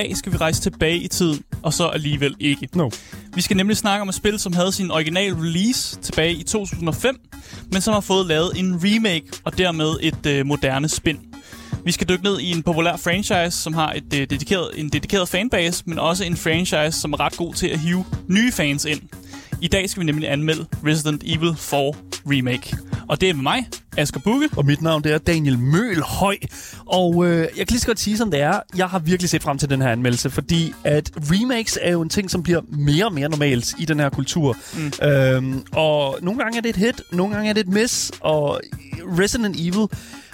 dag skal vi rejse tilbage i tiden, og så alligevel ikke. No. Vi skal nemlig snakke om et spil, som havde sin original release tilbage i 2005, men som har fået lavet en remake og dermed et øh, moderne spin. Vi skal dykke ned i en populær franchise, som har et, øh, dedikeret, en dedikeret fanbase, men også en franchise, som er ret god til at hive nye fans ind. I dag skal vi nemlig anmelde Resident Evil 4 Remake. Og det er med mig, Asger Bukke. Og mit navn det er Daniel Mølhøj. Og øh, jeg kan lige så godt sige, som det er. Jeg har virkelig set frem til den her anmeldelse, fordi at remakes er jo en ting, som bliver mere og mere normalt i den her kultur. Mm. Øhm, og nogle gange er det et hit, nogle gange er det et miss. Og Resident Evil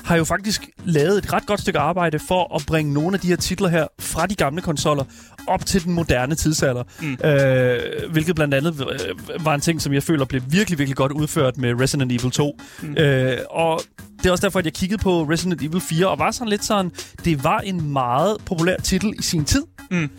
har jo faktisk lavet et ret godt stykke arbejde for at bringe nogle af de her titler her fra de gamle konsoller op til den moderne tidsalder. Mm. Øh, hvilket blandt andet øh, var en ting, som jeg føler blev virkelig, virkelig godt udført med Resident Evil 2. Mm. Øh, og det er også derfor, at jeg kiggede på Resident Evil 4 og var sådan lidt sådan, det var en meget populær titel i sin tid. Mm.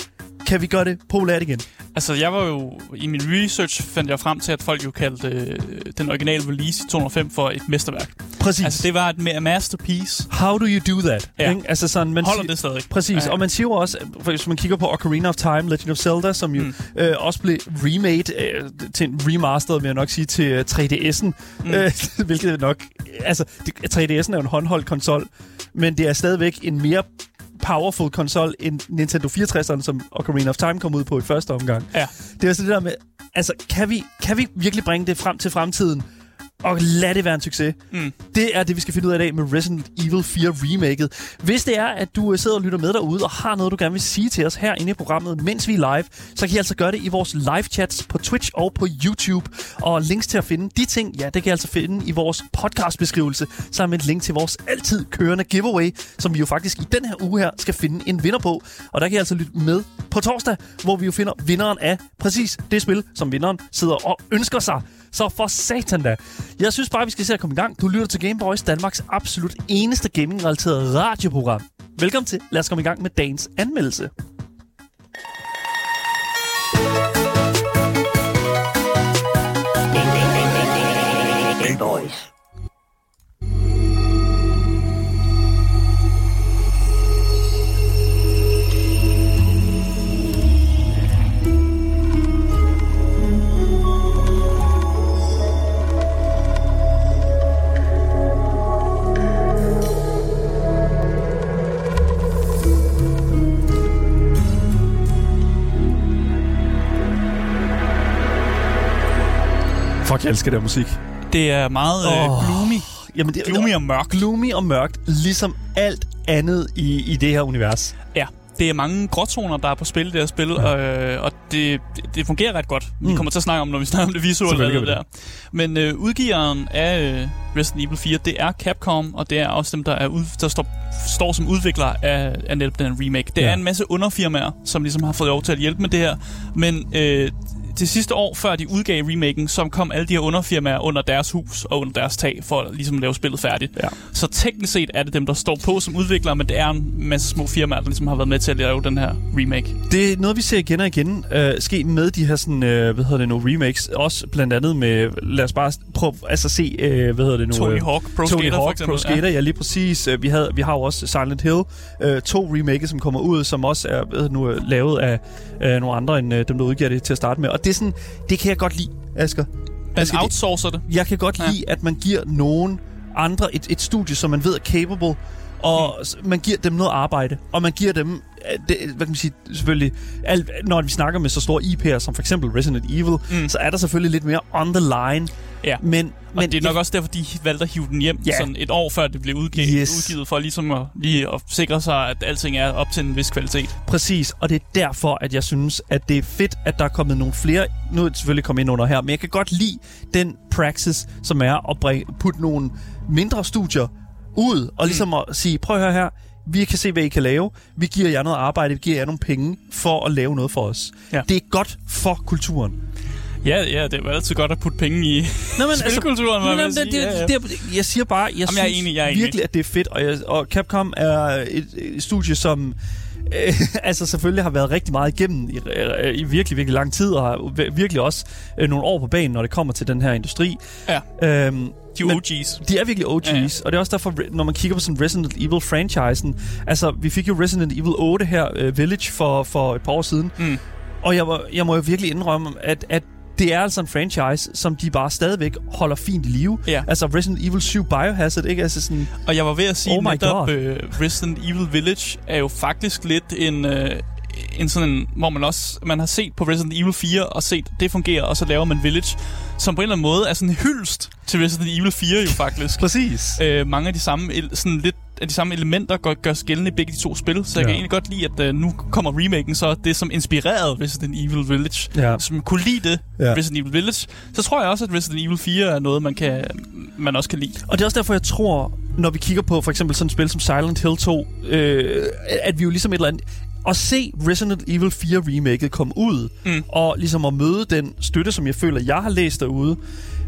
Kan vi gøre det populært igen? Altså, jeg var jo... I min research fandt jeg frem til, at folk jo kaldte øh, den originale release i 205 for et mesterværk. Præcis. Altså, det var et ma- masterpiece. How do you do that? Ja. Ikke? Altså sådan, man Holder det stadig? Præcis, Ja, og man siger jo også, for hvis man kigger på Ocarina of Time, Legend of Zelda, som jo mm. øh, også blev remade øh, til en remastered, vil jeg nok sige, til øh, 3DS'en, mm. øh, hvilket nok, altså det, 3DS'en er jo en håndholdt konsol, men det er stadigvæk en mere powerful konsol end Nintendo 64'eren, som Ocarina of Time kom ud på i første omgang. Ja. Det er altså det der med, altså kan vi, kan vi virkelig bringe det frem til fremtiden? Og lad det være en succes. Mm. Det er det, vi skal finde ud af i dag med Resident Evil 4 Remaket. Hvis det er, at du øh, sidder og lytter med derude og har noget, du gerne vil sige til os herinde i programmet, mens vi er live, så kan I altså gøre det i vores live chats på Twitch og på YouTube. Og links til at finde de ting, ja, det kan I altså finde i vores podcastbeskrivelse, sammen med et link til vores altid kørende giveaway, som vi jo faktisk i den her uge her skal finde en vinder på. Og der kan I altså lytte med på torsdag, hvor vi jo finder vinderen af præcis det spil, som vinderen sidder og ønsker sig. Så for satan da. Jeg synes bare, vi skal se at komme i gang. Du lytter til Game Boys, Danmarks absolut eneste gaming-relateret radioprogram. Velkommen til. Lad os komme i gang med dagens anmeldelse. Game Boys. Fuck, jeg elsker det musik. Det er meget øh, gloomy. Jamen, det, Gloomy og mørkt. Gloomy og mørkt, ligesom alt andet i, i det her univers. Ja, det er mange gråtoner, der er på spil i det her spil, ja. øh, og det, det fungerer ret godt. Vi Mm. kommer til at snakke om, når vi snakker om det visuelle og gør der. Men øh, udgiveren af øh, Resident Evil 4, det er Capcom, og det er også dem, der, er ud, der står, står som udvikler af, af netop den remake. Det Ja. er en masse underfirmaer, som ligesom har fået lov til at hjælpe med det her, men... Øh, til sidste år, før de udgav remaken, så kom alle de her underfirmaer under deres hus og under deres tag, for at ligesom lave spillet færdigt. Ja. Så teknisk set er det dem, der står på som udviklere, men det er en masse små firmaer, der ligesom har været med til at lave den her remake. Det er noget, vi ser igen og igen øh, ske med de her sådan, øh, hvad hedder det nu, remakes. Også blandt andet med, lad os bare prøve altså se, øh, hvad hedder det nu? Tony øh, Hawk Pro Tony Skater, Hawk for eksempel. Pro Skater, ja. ja lige præcis. Øh, Vi, havde, vi har jo også Silent Hill, øh, to remakes, som kommer ud, som også er hvad det nu, øh, lavet af øh, nogle andre end øh, dem, der udgiver det til at starte med. Og det er sådan, det kan jeg godt lide, Asger. Man Asger, det- outsourcer det. jeg kan godt Ja. lide, at man giver nogen andre et, et studie, som man ved er capable, og mm. man giver dem noget arbejde, og man giver dem, det, hvad kan man sige, selvfølgelig, alt, når vi snakker med så store IP'er som for eksempel Resident Evil, Mm. mm. så er der selvfølgelig lidt mere on the line, Ja. men, Men men det er nok også derfor, de valgte at hive den hjem Ja. sådan et år før det blev udgivet, Yes. udgivet for ligesom at, lige at sikre sig, at alting er op til en vis kvalitet. Præcis, og det er derfor, at jeg synes, at det er fedt, at der er kommet nogle flere... Nu er det selvfølgelig kommet ind under her, men jeg kan godt lide den praxis, som er at bringe, putte nogle mindre studier ud, og ligesom at sige, prøv at høre her, vi kan se, hvad I kan lave. Vi giver jer noget arbejde, vi giver jer nogle penge for at lave noget for os. Ja. Det er godt for kulturen. Ja, ja, det er jo altid godt at putte penge i Nå, men spilkulturen, hvad Nå, man sige. det, Ja, ja. det, det, jeg siger bare, jeg Jamen, synes jeg er enig, jeg er enig. virkelig, at det er fedt, og, jeg, og Capcom er et, et studie, som øh, altså selvfølgelig har været rigtig meget igennem i, øh, i virkelig, virkelig lang tid, og har vir- virkelig også øh, nogle år på banen, når det kommer til den her industri. Ja, Øhm, de er OG's. de er virkelig OG's, Ja, og det er også derfor, når man kigger på sådan Resident Evil-franchisen, altså vi fik jo Resident Evil 8 her, uh, Village, for, for et par år siden, Mm. og jeg må, jeg må jo virkelig indrømme, at, at det er altså en franchise, som de bare stadigvæk holder fint i live. Ja. Altså Resident Evil 7 Biohazard, ikke? Altså sådan, Og jeg var ved at sige, Oh netop øh, Resident Evil Village er jo faktisk lidt en, øh, en sådan en, hvor man også man har set på Resident Evil 4 og set, det fungerer, og så laver man Village, som på en eller anden måde er sådan en hyldst til Resident Evil 4 jo faktisk. præcis. øh, mange af de samme, sådan lidt af de samme elementer gør, gør sig gældende i begge de to spil, så jeg Ja. kan egentlig godt lide, at øh, nu kommer remaken så det, som inspirerede Resident Evil Village. Ja. Som kunne lide det, Ja. Resident Evil Village. Så tror jeg også, at Resident Evil 4 er noget, man, kan, man også kan lide. Og det er også derfor, jeg tror, når vi kigger på for eksempel sådan et spil som Silent Hill 2, øh, at vi jo ligesom et eller andet... At se Resident Evil 4 remaket komme ud, Mm. og ligesom at møde den støtte, som jeg føler, jeg har læst derude,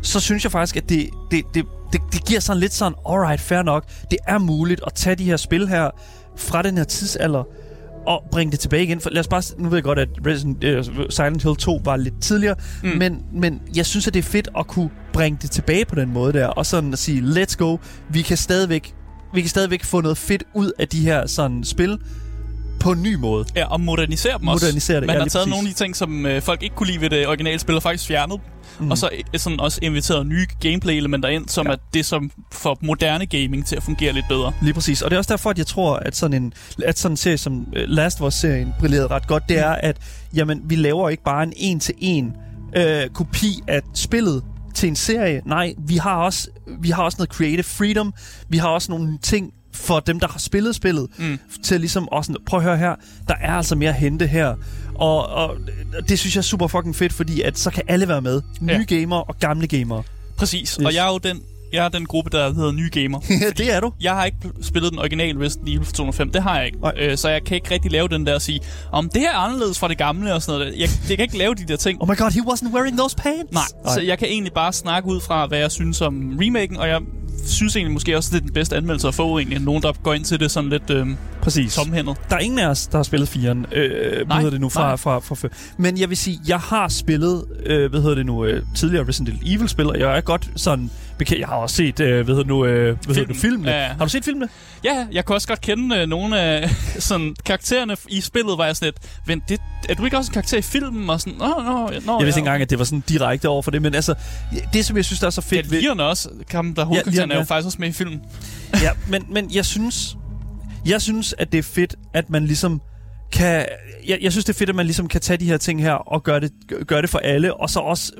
så synes jeg faktisk, at det, det, det, det, det giver sådan lidt sådan, alright, fair nok, det er muligt at tage de her spil her fra den her tidsalder, og bringe det tilbage igen. For lad os bare, nu ved jeg godt, at Resident, uh, Silent Hill 2 var lidt tidligere, Mm. men, men jeg synes, at det er fedt at kunne bringe det tilbage på den måde der, og sådan at sige, let's go, vi kan stadigvæk, vi kan stadigvæk få noget fedt ud af de her sådan spil, på en ny måde. Ja, og modernisere dem også. Modernisere det, Man ja, har taget præcis. nogle af de ting, som øh, folk ikke kunne lide ved det originale spil, og faktisk fjernet. Mm. Og så øh, sådan også inviteret nye gameplay-elementer ind, som ja. Er det, som får moderne gaming til at fungere lidt bedre. Lige præcis. Og det er også derfor, at jeg tror, at sådan en, at sådan en serie som uh, Last of Us-serien brillerede ret godt. Det er, at jamen, vi laver ikke bare en en-til-en øh, kopi af spillet til en serie. Nej, vi har også, vi har også noget creative freedom. Vi har også nogle ting for dem, der har spillet spillet, Mm. til ligesom også, prøv at høre her, der er altså mere at hente her. Og, og det synes jeg er super fucking fedt, fordi at så kan alle være med. Nye Ja. gamere og gamle gamere. Præcis. Yes. Og jeg er jo den, jeg er den gruppe, der hedder nye gamer. det er du. Jeg har ikke spillet den originale Resident Evil fra 2005. Det har jeg ikke. Øh, så jeg kan ikke rigtig lave den der og sige, om det her er anderledes fra det gamle og sådan noget. Jeg, jeg kan ikke lave de der ting. Oh my god, he wasn't wearing those pants. Nej, så jeg kan egentlig bare snakke ud fra, hvad jeg synes om remaken, og jeg synes egentlig måske også, det er den bedste anmeldelse at få egentlig. Nogen, der går ind til det sådan lidt øh, Præcis. tomhændet. Der er ingen af os, der har spillet 4'eren. Øh, hvad Nej, hedder det nu fra, nej. fra, fra, fra, Men jeg vil sige, jeg har spillet, øh, hvad hedder det nu, øh, tidligere Resident Evil-spil, og jeg er godt sådan bekendt. Jeg har også set, øh, hvad hedder nu, øh, hvad hedder det, filmene. Ja. Har du set filmene? Ja, jeg kan også godt kende øh, nogle af sådan, karaktererne i spillet, var jeg sådan lidt, Vent, det, er du ikke også en karakter i filmen? Og sådan, nå, nå, nå, Jeg vidste ja, ikke engang, at det var sådan direkte over for det, men altså, det som jeg synes, der er så Ja, fedt ved... Lierne også. Kam, der hovedkarakteren Lierne, er jo ja. faktisk også med i filmen. ja, men, men jeg synes, jeg synes, at det er fedt, at man ligesom kan... Jeg, jeg synes, det er fedt, at man ligesom kan tage de her ting her og gøre det, gøre det for alle. Og så også...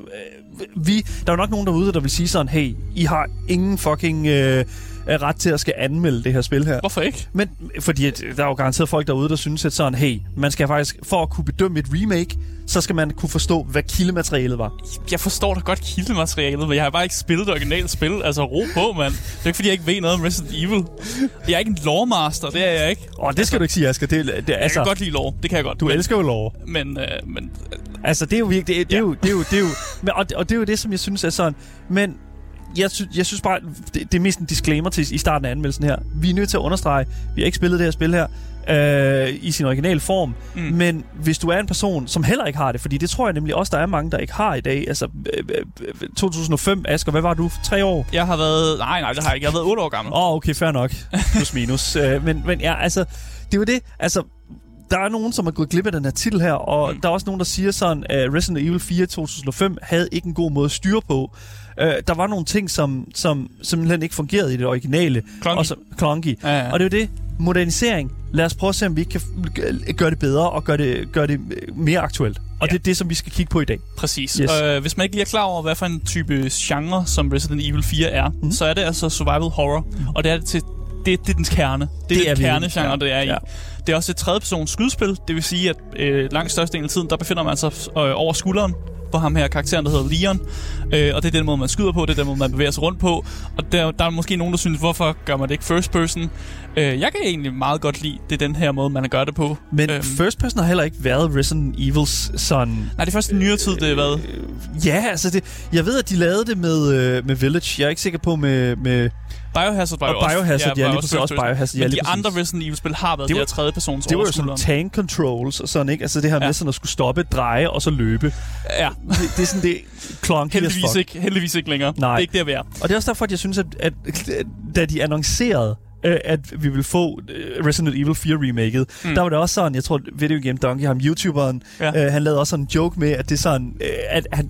Øh, vi, der er jo nok nogen derude, der vil sige sådan, hey, I har ingen fucking øh, ret til at skal anmelde det her spil her. Hvorfor ikke? Men fordi at, der er jo garanteret folk derude, der synes, at sådan, hey, man skal faktisk, for at kunne bedømme et remake, så skal man kunne forstå, hvad kildematerialet var. Jeg forstår da godt kildematerialet, men jeg har bare ikke spillet det originale spil. Altså, ro på, mand. Det er ikke, fordi jeg ikke ved noget om Resident Evil. Jeg er ikke en lawmaster, det er jeg ikke. Åh, det skal du ikke sige, Asger. Det, det, Jeg altså, kan godt lide lore, det kan jeg godt. du men, elsker jo lov. Men, øh, men Altså, det er jo virkelig... Det, det, Ja. er jo, det er jo... Det er jo men, og, og det er jo det, som jeg synes er sådan... Men jeg, sy- jeg synes bare, det, det er mest en disclaimer til i starten af anmeldelsen her. Vi er nødt til at understrege, vi har ikke spillet det her spil her øh, i sin originale form. Mm. Men hvis du er en person, som heller ikke har det, fordi det tror jeg nemlig også, der er mange, der ikke har i dag. Altså, øh, øh, 2005, Asger, hvad var du? Tre år? jeg har været... Nej, nej, det har jeg ikke. Jeg har været 8 år gammel. Åh, oh, okay, fair nok. Plus minus. øh, men, men ja, altså, det er jo det. Altså, der er nogen, som er gået glip af den her titel her, og Mm. der er også nogen, der siger sådan, at Resident Evil 4 2005 havde ikke en god måde at styre på. Uh, der var nogle ting, som, som simpelthen ikke fungerede i det originale. Clunky. Og så, clunky. Ja, ja. Og det er jo det. Modernisering. Lad os prøve at se, om vi ikke kan gøre det bedre og gøre det, gøre det mere aktuelt. Og Ja. det er det, som vi skal kigge på i dag. Præcis. Yes. Øh, hvis man ikke lige er klar over, hvad for en type genre, som Resident Evil 4 er, mm. så er det altså survival horror. Mm. Og det er det til det, det er dens kerne. Det er Det er virkelig, kernegenre, ja. det er i. Ja. Det er også et tredjepersons skydespil. Det vil sige, at øh, langt størstedelen af tiden, der befinder man sig øh, over skulderen på ham her karakteren, der hedder Leon. Øh, og det er den måde, man skyder på, det er den måde, man bevæger sig rundt på. Og der, der er måske nogen, der synes, hvorfor gør man det ikke first person? Øh, jeg kan egentlig meget godt lide, det er den her måde, man gør det på. Men Øhm. first person har heller ikke været Resident Evils sådan Nej, det er først i nyere tid, det er hvad? Ja, altså det, jeg ved, at de lavede det med, øh, med Village. Jeg er ikke sikker på med, med, Biohazard var Og jo også... Biohazard, ja, var lige præcis, også. Biohazard, ja, Men lige de præcis. andre Resident Evil-spil har været Det det, var- her tredje persons Det var jo sådan tank controls og sådan, ikke? Altså det her Ja. med sådan at skulle stoppe, dreje og så løbe. Ja, Det, det er sådan, det as heldigvis ikke, heldigvis ikke længere. Nej. Det er ikke der, vi er. Og det er også derfor, at jeg synes, at, at, at da de annoncerede, øh, at vi vil få øh, Resident Evil 4 remaket, mm. der var det også sådan, jeg tror, Video Game Donkey, ham YouTuberen, ja. øh, han lavede også sådan en joke med, at det er sådan, øh, at han,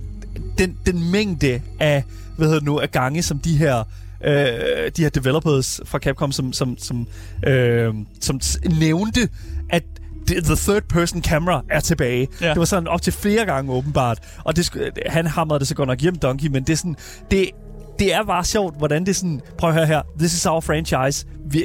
den, den mængde af, hvad hedder det nu, af gange, som de her øh, de her developers fra Capcom, som, som, som, øh, som nævnte, at the third person camera er tilbage. Ja. Det var sådan op til flere gange åbenbart. Og det, han hamrede det så godt nok hjem, Donkey, men det er sådan, det, det er bare sjovt, hvordan det er sådan, prøv at høre her, this is our franchise. Vi,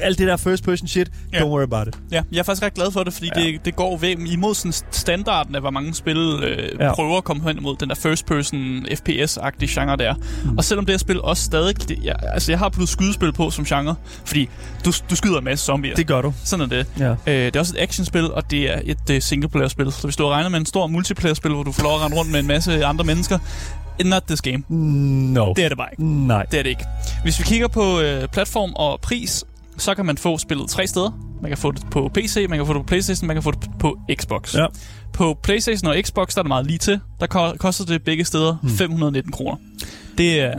alt det der first person shit, Ja. don't worry about it. Ja, jeg er faktisk ret glad for det, fordi ja. Det, det går ved, imod sådan standarden af, hvor mange spil øh, ja. Prøver at komme hen imod den der first-person FPS-agtige genre der. Mm. Og selvom det her spil også stadig... Det, jeg, altså, jeg har blevet skydespil på som genre, fordi du, du skyder en masse zombier. Det gør du. Sådan er det. Ja. Øh, det er også et actionspil, og det er et uh, singleplayer-spil. Så hvis du regner med en stor multiplayer-spil, hvor du får lov at rende rundt med en masse andre mennesker, not this game. No. Det er det bare ikke. Nej. Det er det ikke. Hvis vi kigger på øh, platform og pris, så kan man få spillet tre steder. Man kan få det på PC, man kan få det på Playstation, man kan få det på Xbox. Ja. På Playstation og Xbox, der er det meget lige til. Der ko- koster det begge steder Hmm. 519 kroner. Det er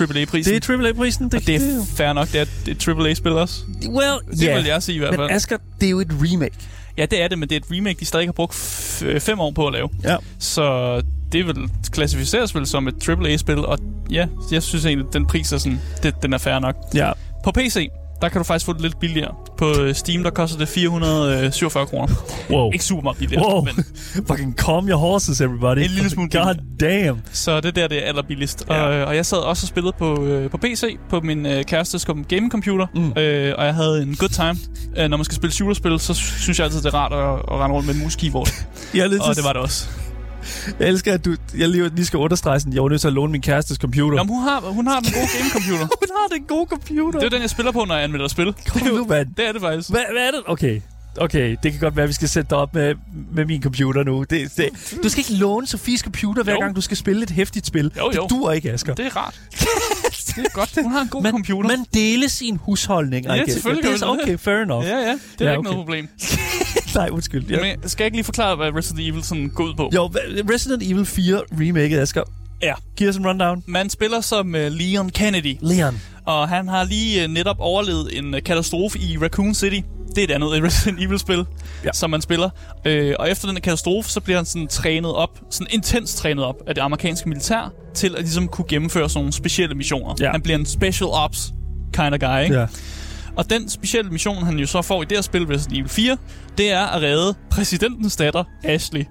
AAA-prisen. Det er AAA-prisen. og det er fair nok, det er et AAA-spil også. well, Det yeah. vil jeg sige i hvert Men fald. Asger, det er jo et remake. Ja, det er det, men det er et remake, de stadig har brugt f- fem år på at lave. Ja. Så det vil klassificeres vel som et AAA-spil, og ja, jeg synes egentlig, at den pris er sådan, det, den er fair nok. Ja. På PC, der kan du faktisk få det lidt billigere. På øh, Steam, der koster det 447 kroner. Wow. Ikke super meget billigere, Wow. men Fucking calm your horses, everybody. En lille smule God damn. så det er der, det er allerbilligst. Ja. Ja. Og, øh, og jeg sad også og spillede på, øh, på PC, på min øh, kærestes gaming-computer, Mm. øh, og jeg havde en good time. Øh, når man skal spille shooterspil, så synes jeg altid, det er rart at, at rende rundt med en mus-keyboard. Jeg, er lidt og det var det også. Jeg elsker, at du jeg lige, lige skal understrege sådan, jeg var nødt til at låne min kærestes computer. Jamen, hun har, hun har den gode gaming-computer. Hun har den gode computer. Det er den, jeg spiller på, når jeg anmelder spil. Kom det, er nu, mand. det er det faktisk. Hvad, hvad er det? Okay. Okay, det kan godt være, at vi skal sætte dig op med, med min computer nu. Det, det, du skal ikke låne Sofies computer, hver Jo. gang du skal spille et hæftigt spil. Jo, jo. Det duer ikke, Asger. Det er rart. det er godt. Hun har en god man, computer. man deler sin husholdning. Ja, selvfølgelig det er okay, fair enough. Ja, ja. Det er ja, ikke okay. noget problem. Nej, undskyld. Ja. Men skal jeg ikke lige forklare, hvad Resident Evil sådan går ud på? Jo, Resident Evil 4 remake, Asger. Ja. Giv os en rundown. Man spiller som uh, Leon Kennedy, Leon. og han har lige uh, netop overlevet en uh, katastrofe i Raccoon City. Det er et andet Resident Evil-spil, Ja. som man spiller. Øh, og efter den katastrofe, så bliver han sådan trænet op, sådan intens trænet op af det amerikanske militær, til at ligesom kunne gennemføre sådan nogle specielle missioner. Ja. Han bliver en special ops kind of guy, ikke? Ja. Og den specielle mission, han jo så får i det her spil, Resident Evil 4, det er at redde præsidentens datter, Ashley.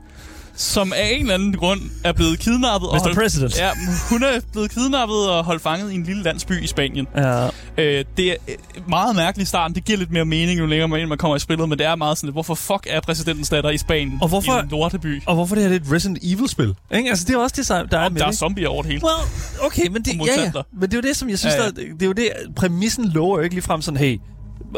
Som af en eller anden grund er blevet kidnappet. og Mr. holdt- President. Ja, hun er blevet kidnappet og holdt fanget i en lille landsby i Spanien. Ja. Øh, det er øh, meget mærkeligt i starten. Det giver lidt mere mening, jo længere man, ind man kommer i spillet. Men det er meget sådan hvorfor fuck er præsidentens datter i Spanien? Og hvorfor- I en lorteby? Og hvorfor det her det er et Resident Evil-spil? Ikke? Altså, det er også det, der er Og med der er zombier over det hele. Well, okay, men det, Og ja, ja. men det er jo det, som jeg synes, Ja, ja. Der, det er jo det, præmissen lover jo ikke lige frem sådan, hey,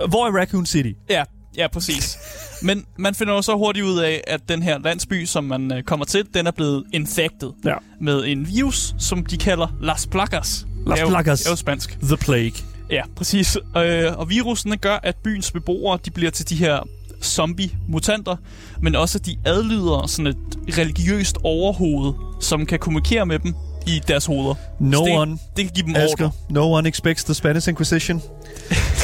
hvor er Raccoon City? Ja, ja, præcis. Men man finder jo så hurtigt ud af, at den her landsby, som man øh, kommer til, den er blevet infected Ja. med en virus, som de kalder Las Placas. Las er jo- Placas. Er jo spansk. The Plague. Ja, præcis. Øh, og virusen gør, at byens beboere de bliver til de her zombie-mutanter, men også at de adlyder sådan et religiøst overhoved, som kan kommunikere med dem i deres hoveder. No det, one, det kan give dem Asger, ordre. no one expects the Spanish Inquisition.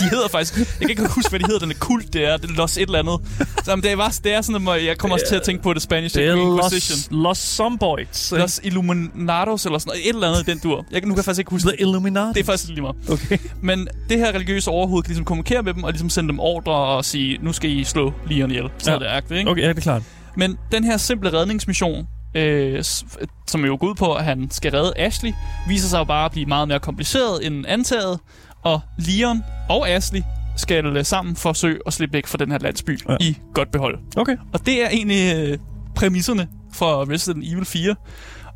De hedder faktisk... Jeg kan ikke huske, hvad de hedder. Den er kult, det er. Det er Los et eller andet. Så, det, er, bare, det er sådan, at jeg kommer også til at tænke på det Spanish Det er Inquisition. Los, Los Zomboids. Los Illuminados eller sådan noget. Et eller andet i den dur. Jeg kan, nu kan jeg faktisk ikke huske The det. Illuminati. Det er faktisk lige meget. Okay. Men det her religiøse overhoved kan ligesom kommunikere med dem, og ligesom sende dem ordre og sige, nu skal I slå Leon ihjel. Så Ja. det er ikke? Okay, ja, det er klart. Men den her simple redningsmission, øh, som jo går ud på, at han skal redde Ashley, viser sig jo bare at blive meget mere kompliceret end antaget. Og Leon og Ashley skal øh, sammen forsøge at slippe væk fra den her landsby Ja. i godt behold. Okay. Og det er egentlig øh, præmisserne for Resident Evil 4.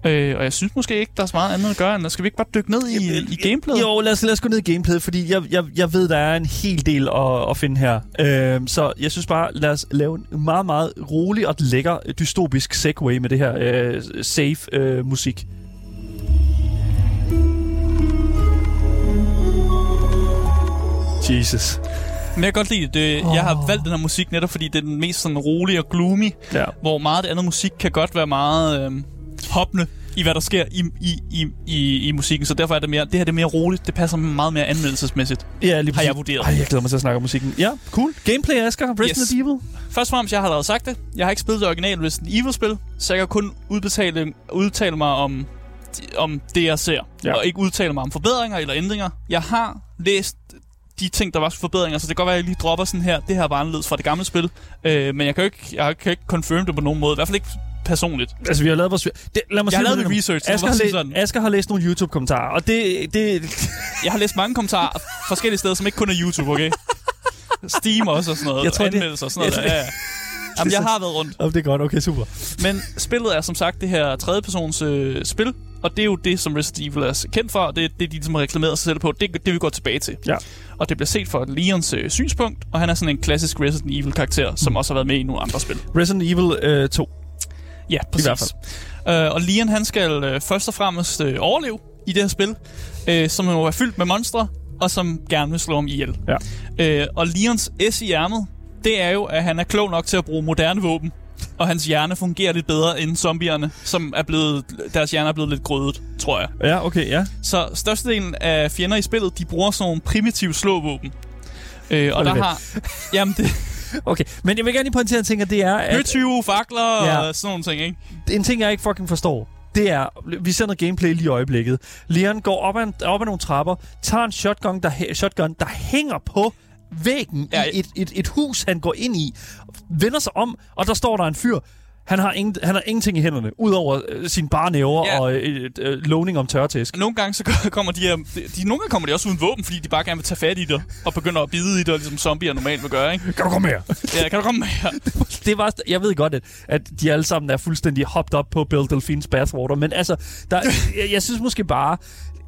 Øh, og jeg synes måske ikke, der er så meget andet at gøre, end skal vi ikke bare dykke ned i, i gameplayet? Jo, lad os, lad os gå ned i gameplayet, fordi jeg, jeg, jeg ved, der er en hel del at, at finde her. Øhm, så jeg synes bare, lad os lave en meget, meget rolig og lækker dystopisk segway med det her øh, safe øh, musik. Jesus. Men jeg kan godt lide det. Jeg har valgt den her musik netop, fordi det er den mest sådan rolige og gloomy, Ja. hvor meget af det andet musik kan godt være meget øh, hoppende i, hvad der sker i, i, i, i, i musikken. Så derfor er det mere, det her det er mere roligt. Det passer meget mere anmeldelsesmæssigt. Ja, lige Har jeg vurderet. Ej, jeg glæder mig til at snakke om musikken. Ja, cool. Gameplay, Asger. Resident Yes. Evil. Først og fremmest, jeg har allerede sagt det. Jeg har ikke spillet det originale Resident Evil-spil, så jeg kan kun udbetale, udtale mig om, om det, jeg ser. Ja. Og ikke udtale mig om forbedringer eller ændringer. Jeg har læst de ting, der var forbedringer, så det kan godt være, at jeg lige dropper sådan her. Det her var anderledes fra det gamle spil. Øh, men jeg kan jo ikke, jeg kan ikke confirm det på nogen måde. I hvert fald ikke personligt. Altså, vi har lavet vores... Det, lad mig Jeg har lavet lidt research, Asger har, læ- sådan. Asger har læst nogle YouTube-kommentarer, og det... det Jeg har læst mange kommentarer forskellige steder, som ikke kun er YouTube, okay? Steam også og sådan noget. Jeg tror, Anmeldelser og sådan noget. jeg- der. Ja, ja. Jamen, jeg har været rundt. oh, det er godt. Okay, super. Men spillet er som sagt det her tredjepersons øh, spil, og det er jo det, som Resident Evil er kendt for, og det er det, de ligesom har reklameret sig selv på. Det, det vi går tilbage til. Ja. Og det bliver set fra Leons øh, synspunkt, og han er sådan en klassisk Resident Evil-karakter, som også har været med i nogle andre spil. Resident Evil øh, 2. Ja, præcis. hvert fald. Øh, og Leon, han skal øh, først og fremmest øh, overleve i det her spil, øh, som jo er fyldt med monstre, og som gerne vil slå ham ihjel. Ja. Øh, og Leons S i ærmet, det er jo, at han er klog nok til at bruge moderne våben. Og hans hjerne fungerer lidt bedre end zombierne, som er blevet, deres hjerne er blevet lidt grødet, tror jeg. Ja, okay, ja. Så størstedelen af fjender i spillet, de bruger sådan nogle primitive slåvåben. Øh, og Hold der har... Jamen, det Okay, men jeg vil gerne lige pointere en ting, og det er, at høtyve, fakler Ja. og sådan nogle ting, ikke? en ting, jeg ikke fucking forstår, det er, vi sender gameplay lige i øjeblikket. Leon går op ad, op ad nogle trapper, tager en shotgun, der, shotgun, der hænger på væggen ja, i et, et, et hus, han går ind i, vender sig om, og der står der en fyr. Han har, ingen, han har ingenting i hænderne, udover øh, sine bare næver Ja. og et, et lovning om tørtæsk. Nogle gange så kommer de her... De, nogle gange kommer de også uden våben, fordi de bare gerne vil tage fat i det, og begynder at bide i det, ligesom zombier normalt vil gøre, ikke? Kan du komme her? Ja, kan du komme her? det var, jeg ved godt, at, at de alle sammen er fuldstændig hopped op på Bill Delphines bathwater, men altså, der, jeg, jeg synes måske bare,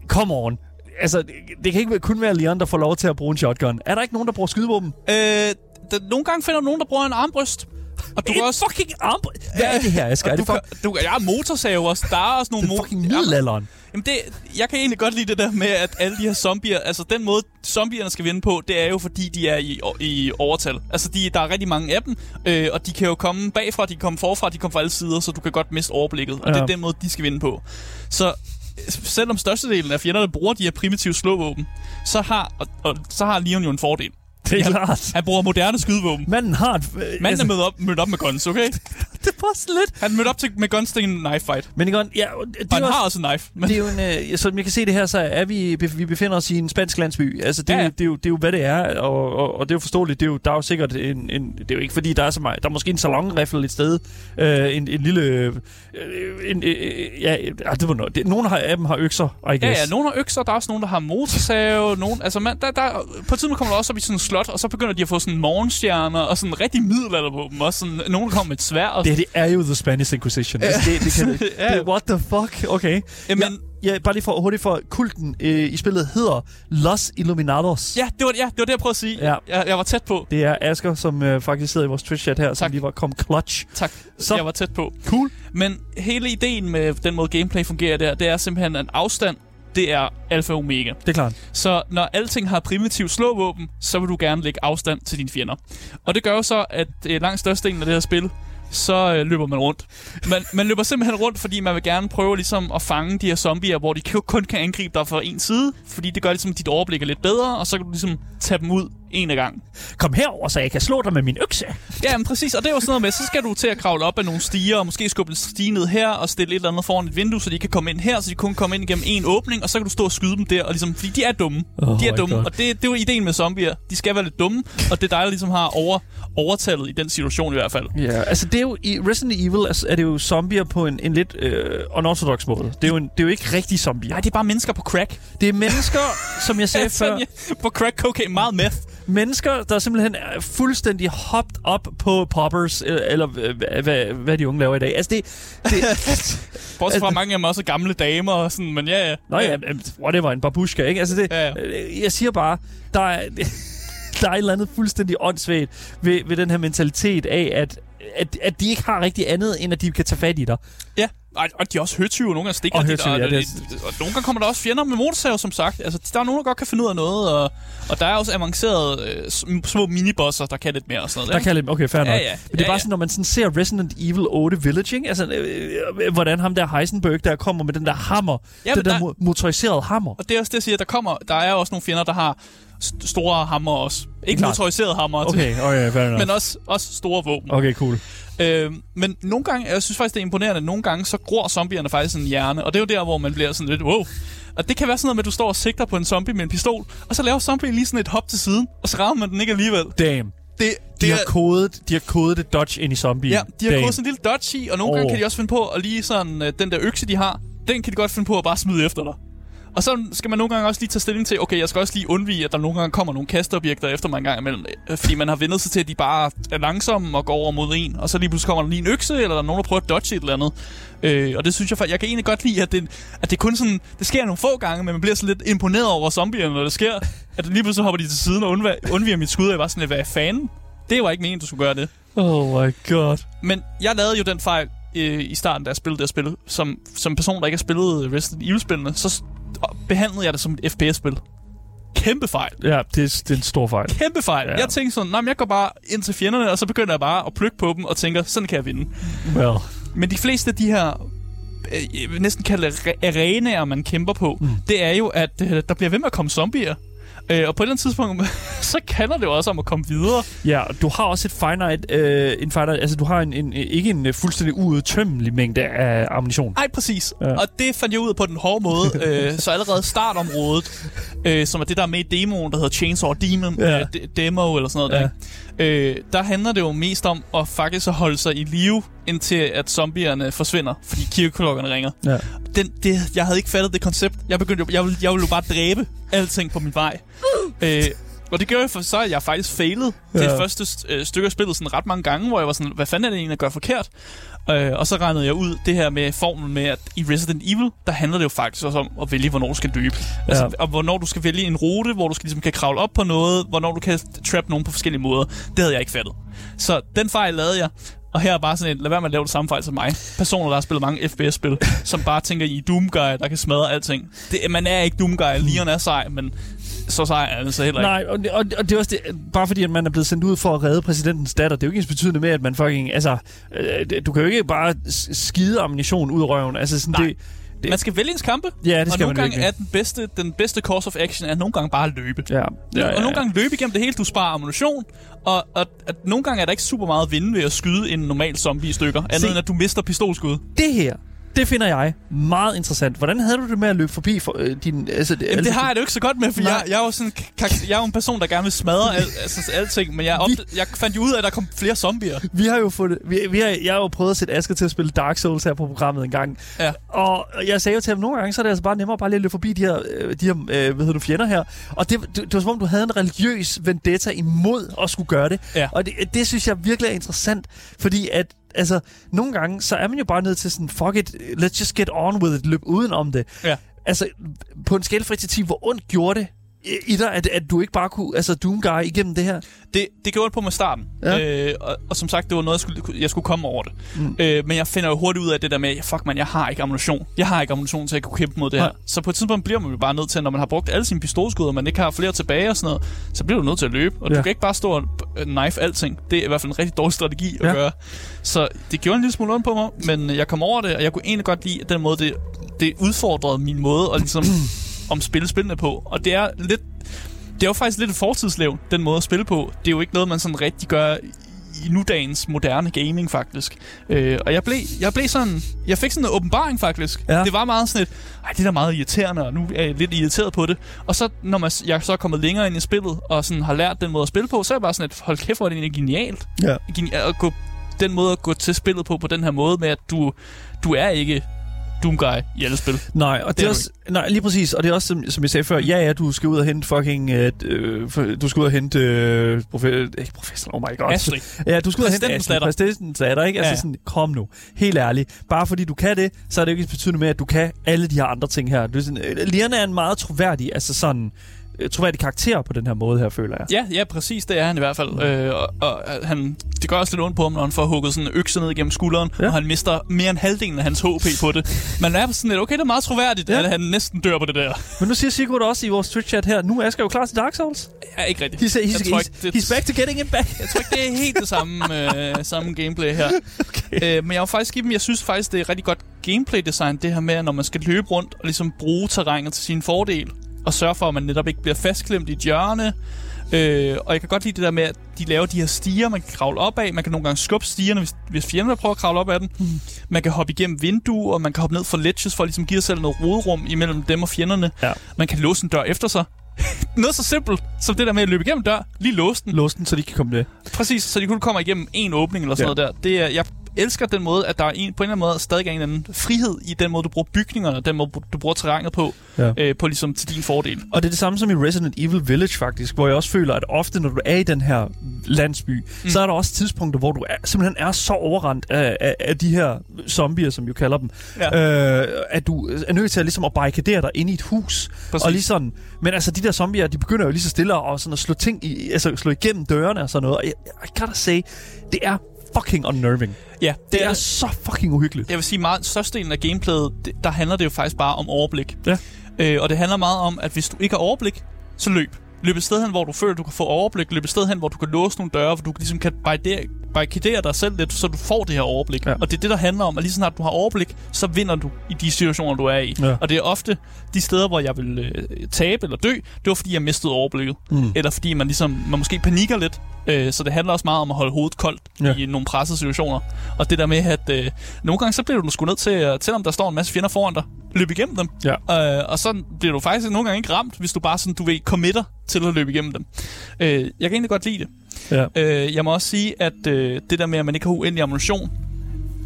come on. Altså, det, kan ikke kun være Leon, der får lov til at bruge en shotgun. Er der ikke nogen, der bruger skydevåben? Øh, der, nogle gange finder nogen, der bruger en armbryst. Og du en også... fucking arm... Hvad er det her, Asger? Er det, du, for, du, ja, motorsave også. Der er også nogle... det er fucking middelalderen? Jamen det, jeg kan egentlig godt lide det der med, at alle de her zombier, altså den måde zombierne skal vinde på, det er jo fordi, de er i, i overtal. Altså de, der er rigtig mange af dem, øh, og de kan jo komme bagfra, de kan komme forfra, de kan komme fra alle sider, så du kan godt miste overblikket. Og ja. det er den måde, de skal vinde på. Så selvom størstedelen af fjenderne bruger de her primitive slåvåben, så har, og, og, så har Leon jo en fordel. Det er klart. Han bruger moderne skydevåben. Manden har et... Manden er mødt op, mødt op med guns, okay? det bare sådan lidt. Han er mødt op til, med guns til en knife fight. Men igen, ja, det Og han også, har også en knife. Men det er jo en, øh, som jeg kan se det her, så er vi, vi befinder os i en spansk landsby. Altså, det, Ja, det, er, jo, det er jo, hvad det er, og, og, og det er jo forståeligt. Det er jo, der er jo sikkert en, en... Det er jo ikke, fordi der er så meget... Der er måske en salonriffel et sted. Øh, en, en lille... Øh, en, øh, ja, ja, det var noget. Det, nogle har- af dem har økser, I guess. Ja, ja, nogle har økser, der er også nogle, der har motorsave, nogen, altså man, der, der, på et tidspunkt kommer der også op i sådan en slot, og så begynder de at få sådan morgenstjerner, og sådan rigtig middelalder på dem, og sådan, nogen kommer med et svær, og Det, det er jo The Spanish Inquisition. Altså, det, det, kan, det, Ja. det, what the fuck? Okay. Jamen, Ja, bare lige for hurtigt for kulten øh, i spillet hedder Los Illuminados. ja, det var, ja, det var det, jeg prøvede at sige. Ja. Jeg, jeg var tæt på. Det er Asker, som øh, faktisk sidder i vores Twitch-chat her, som Tak. lige var kom clutch. Tak, Så- jeg var tæt på. Cool. Men hele ideen med den måde gameplay fungerer der, det er simpelthen, at afstand, det er alfa og omega. Det er klart. Så når alting har primitiv slåvåben, så vil du gerne lægge afstand til dine fjender. Og det gør jo så, at øh, langt størstedelen af det her spil, så øh, løber man rundt. Man, man løber simpelthen rundt, fordi man vil gerne prøve ligesom at fange de her zombier, hvor de jo kun kan angribe dig fra en side, fordi det gør ligesom dit overblik er lidt bedre, og så kan du ligesom tage dem ud en af gangen. Kom herover, så jeg kan slå dig med min økse. Ja, men præcis, og det jo sådan noget med, så skal du til at kravle op ad nogle stiger, og måske skubbe en stige ned her, og stille et eller andet foran et vindue, så de kan komme ind her, så de kun kommer ind igennem en åbning, og så kan du stå og skyde dem der, og ligesom, fordi de er dumme. Oh de er my dumme, God. og det, det er jo ideen med zombier. De skal være lidt dumme, og det er dig, der ligesom har over, overtallet i den situation i hvert fald. Ja, altså det er jo i Resident Evil altså, er det jo zombier på en, en lidt øh, unorthodox måde. Det er, jo en, det er jo ikke rigtige zombier. Nej, det er bare mennesker på crack. Det er mennesker, som jeg sagde før, Sådan, ja, på crack cocaine, meget meth. Mennesker, der simpelthen er fuldstændig hopped op på poppers, øh, eller øh, hvad, hvad, de unge laver i dag. Altså det... det Bortset fra mange af dem også gamle damer og sådan, men ja, ja. Nå ja, whatever, en babushka, ikke? Altså det, Ja, ja. øh, jeg siger bare, der er, der er et eller andet fuldstændig åndssvagt ved, ved den her mentalitet af, at, at, at de ikke har rigtig andet, end at de kan tage fat i dig. Ja. Og de er også høtyve, nogle gange stikker Og de høtyve, der, ja, og, det og, er- og, nogle gange kommer der også fjender med motorsav, som sagt. Altså, der er nogen, der godt kan finde ud af noget, og, og der er også avancerede øh, sm- små minibosser, der kan lidt mere og sådan noget. Der ikke? kan lidt, okay, fair Ja, nok. ja. Men det er Ja, bare ja. sådan, når man sådan ser Resident Evil 8 Village, ikke? Altså, øh, øh, hvordan ham der Heisenberg, der kommer med den der hammer, Ja, den der, der- mo- motoriserede hammer. Og det er også det, jeg siger, der kommer, der er også nogle fjender, der har st- store hammer også. Ikke Klart. motoriserede hammer, Okay, okay, fair nok. men også, også store våben. Okay, cool. Øh, men nogle gange, jeg synes faktisk, det er imponerende, at nogle gange, så gror zombierne faktisk en hjerne. Og det er jo der, hvor man bliver sådan lidt, wow. Og det kan være sådan noget med, at du står og sigter på en zombie med en pistol, og så laver zombien lige sådan et hop til siden, og så rammer man den ikke alligevel. Damn. Det, De det har, kodet, de har kodet et dodge ind i zombie. Ja, de har Damn. gået sådan en lille dodge i, og nogle oh. gange kan de også finde på at lige sådan, øh, den der økse, de har, den kan de godt finde på at bare smide efter dig. Og så skal man nogle gange også lige tage stilling til, okay, jeg skal også lige undvige, at der nogle gange kommer nogle kasteobjekter efter mig en gang imellem. øh, Fordi man har vendt sig til, at de bare er langsomme og går over mod en. Og så lige pludselig kommer der lige en økse, eller der er nogen, der prøver at dodge et eller andet. Øh, og det synes jeg faktisk, jeg kan egentlig godt lide, at det, at det kun sådan, det sker nogle få gange, men man bliver så lidt imponeret over zombierne, når det sker. At lige pludselig hopper de til siden og undv- undviger mit skud, og jeg var sådan lidt, hvad fanden? Det var ikke meningen, du skulle gøre det. Oh my god. Men jeg lavede jo den fejl øh, i starten, da jeg spillede det spil. Som, som person, der ikke har spillet Resident Evil-spillene, så behandlede jeg det som et FPS-spil. Kæmpe fejl. Ja, det er, det er en stor fejl. Kæmpe fejl. Ja. Jeg tænkte sådan, nej, jeg går bare ind til fjenderne, og så begynder jeg bare at plukke på dem og tænker, sådan kan jeg vinde. Well. Men de fleste af de her, øh, næsten kalde arenaer, man kæmper på, mm. det er jo, at øh, der bliver ved med at komme zombier. Øh, og på et eller andet tidspunkt, så handler det jo også om at komme videre. Ja, og du har også et finite, øh, en finite altså du har en, en, ikke en øh, fuldstændig uudtømmelig mængde af ammunition. Nej, præcis. Ja. Og det fandt jeg ud af på den hårde måde. øh, så allerede startområdet, øh, som er det der er med i demoen, der hedder Chainsaw Demon, Ja. ja. øh, de- demo eller sådan noget Ja. der, øh, der handler det jo mest om at faktisk at holde sig i live, indtil at zombierne forsvinder, fordi kirkeklokkerne ringer. Ja. Den, det, jeg havde ikke fattet det koncept. Jeg begyndte jo, jeg ville, jeg ville bare dræbe alting på min vej. øh, og det gør jo for så, at jeg faktisk failede ja. Det første øh, stykke af spillet sådan ret mange gange, hvor jeg var sådan, hvad fanden er det egentlig, jeg gør forkert? Øh, og så regnede jeg ud det her med formlen med, at i Resident Evil, der handler det jo faktisk også om at vælge, hvornår du skal løbe. Ja. Altså, og hvornår du skal vælge en rute, hvor du skal, ligesom, kan kravle op på noget, hvornår du kan trap nogen på forskellige måder. Det havde jeg ikke fattet. Så den fejl lavede jeg. Og her er bare sådan en, lad være med at lave det samme fejl som mig. Personer, der har spillet mange FPS-spil, som bare tænker, I er Doomguy, der kan smadre alting. Det, man er ikke Doomguy. Leon er sej, men så sej er han så heller ikke. Nej, og, det- og, og det er også det, bare fordi, at man er blevet sendt ud for at redde præsidentens datter, det er jo ikke ens betydende med, at man fucking, altså, øh, du kan jo ikke bare skide ammunition ud af røven. Altså sådan, Nej. det, det, Man skal vælge ens kampe. Ja, det og skal nogle man gange virkelig. er den bedste, den bedste course of action er nogle gange bare at løbe. ja, ja, ja, Og nogle gange løbe igennem det hele, du sparer ammunition, og, og at nogle gange er der ikke super meget at vinde ved at skyde en normal zombie i stykker, andet Se. end at du mister pistolskud. Det her, det finder jeg meget interessant. Hvordan havde du det med at løbe forbi for, øh, din... Altså, Jamen, det har jeg det jo ikke så godt med, for Nej. jeg, jeg, er jo sådan, jeg er jo en person, der gerne vil smadre al, altså, alting, men jeg, op, jeg fandt jo ud af, at der kom flere zombier. Vi har jo fået, vi, vi har, jeg har jo prøvet at sætte Asger til at spille Dark Souls her på programmet en gang. Ja. Og jeg sagde jo til ham, nogle gange så er det altså bare nemmere bare lige at løbe forbi de her, øh, de her øh, hvad hedder du, fjender her. Og det, det, det var som om, du havde en religiøs vendetta imod at skulle gøre det. Ja. Og det, det synes jeg virkelig er interessant, fordi at altså, nogle gange, så er man jo bare nødt til sådan, fuck it, let's just get on with it, løb udenom det. Ja. Altså, på en 1 til 10, hvor ondt gjorde det i- dig, at, at du ikke bare kunne, altså Doomguy igennem det her? Det, det gjorde det på med starten. Ja. Øh, og, og som sagt, det var noget, jeg skulle, jeg skulle komme over det. Mm. Øh, men jeg finder jo hurtigt ud af det der med, fuck man, jeg har ikke ammunition. Jeg har ikke ammunition til at kunne kæmpe mod det Nej. her. Så på et tidspunkt bliver man jo bare nødt til, når man har brugt alle sine pistolskud, og man ikke har flere tilbage og sådan noget, så bliver du nødt til at løbe. Og Ja. du kan ikke bare stå og øh, knife alting. Det er i hvert fald en rigtig dårlig strategi at Ja. gøre. Så det gjorde en lille smule ondt på mig, men jeg kom over det, og jeg kunne egentlig godt lide den måde, det, det udfordrede min måde at ligesom om spille spillene på. Og det er lidt det er jo faktisk lidt et fortidslev, den måde at spille på. Det er jo ikke noget, man sådan rigtig gør i nudagens moderne gaming, faktisk. Øh, og jeg blev, jeg blev sådan... Jeg fik sådan en åbenbaring, faktisk. Ja. Det var meget sådan et... Ej, det er da meget irriterende, og nu er jeg lidt irriteret på det. Og så, når man, jeg så er kommet længere ind i spillet, og sådan har lært den måde at spille på, så er jeg bare sådan et... Hold kæft, hvor er det egentlig genialt. Ja. Geni- at gå, den måde at gå til spillet på, på den her måde, med at du, du er ikke Doomguy i alle spil. Nej, og det, Det er også, nej, lige præcis, og det er også, som, som jeg sagde før, ja, ja, du skal ud og hente fucking, øh, øh, du skal ud og hente, øh, profe, ikke professor, oh my god. Astrid. Ja, du skal ud og hente datter. præsidentens datter, ikke? Altså Ja. sådan, kom nu, helt ærligt. Bare fordi du kan det, så er det jo ikke betydende med, at du kan alle de her andre ting her. Du er sådan, øh, Liana er en meget troværdig, altså sådan, troværdig karakter på den her måde her, føler jeg. Ja, ja, præcis, det er han i hvert fald. Øh, og, og øh, han, det gør også lidt ondt på ham, når han får hugget sådan en økse ned igennem skulderen, Ja. og han mister mere end halvdelen af hans HP på det. Man er sådan lidt, okay, det er meget troværdigt, Ja. at han næsten dør på det der. Men nu siger Sigurd også i vores Twitch-chat her, nu er Asger jo klar til Dark Souls. Ja, ikke rigtigt. He's, he's, he's, det- he's back to getting it back. Jeg tror ikke, det er helt det samme, øh, samme gameplay her. Okay. Øh, men jeg vil faktisk give dem, jeg synes faktisk, det er rigtig godt gameplay-design, det her med, når man skal løbe rundt og ligesom bruge terrænet til sin fordel, og sørge for, at man netop ikke bliver fastklemt i et hjørne. Øh, og jeg kan godt lide det der med, at de laver de her stiger, man kan kravle op af. Man kan nogle gange skubbe stigerne, hvis, hvis fjenderne prøver at kravle op af den. Mm. Man kan hoppe igennem vinduer, og man kan hoppe ned for ledges, for at ligesom give sig selv noget rodrum imellem dem og fjenderne. Ja. Man kan låse en dør efter sig. noget så simpelt som det der med at løbe igennem dør, lige låse den, Lås den, så de kan komme med. Præcis, så de kun kommer igennem en åbning eller sådan ja. noget der. Det er, jeg elsker den måde, at der er en, på en eller anden måde stadig er en eller anden frihed i den måde, du bruger bygningerne, og den måde, du bruger terrænet på, Ja. øh, på ligesom til din fordel. Og det er det samme som i Resident Evil Village faktisk, hvor jeg også føler, at ofte når du er i den her landsby, mm. så er der også tidspunkter, hvor du er, simpelthen er så overrendt af, af, af de her zombier, som vi jo kalder dem, Ja. øh, at du er nødt til at, ligesom at barrikadere dig ind i et hus. Præcis. Og lige sådan, men altså de der zombier, de begynder jo lige så stille at, sådan at slå ting i, altså slå igennem dørene og sådan noget. Og jeg, I gotta say, det er fucking unnerving. Ja, Det er så fucking uhyggeligt. Jeg vil sige, meget størstedelen af gameplayet, det, der handler det jo faktisk bare om overblik. Ja. Øh, og det handler meget om, at hvis du ikke har overblik, så løb. Løb et sted hen, hvor du føler, du kan få overblik. Løb et sted hen, hvor du kan låse nogle døre, hvor du ligesom kan barrikadere, dig selv lidt, så du får det her overblik. Ja. Og det er det, der handler om, at lige så snart du har overblik, så vinder du i de situationer, du er i. Ja. Og det er ofte de steder, hvor jeg vil øh, tabe eller dø, det var fordi, jeg mistede overblikket. Mm. Eller fordi man ligesom, man måske panikker lidt. Øh, så det handler også meget om at holde hovedet koldt Ja. ja. i nogle pressede situationer. Og det der med, at øh, nogle gange så bliver du sgu nødt til, at selvom der står en masse fjender foran dig, løbe igennem dem. Ja. Øh, og så bliver du faktisk nogle gange ikke ramt, hvis du bare sådan, du ved, committer til at løbe igennem dem. Øh, jeg kan egentlig godt lide det. Ja. Øh, jeg må også sige, at øh, det der med, at man ikke har uendelig ammunition,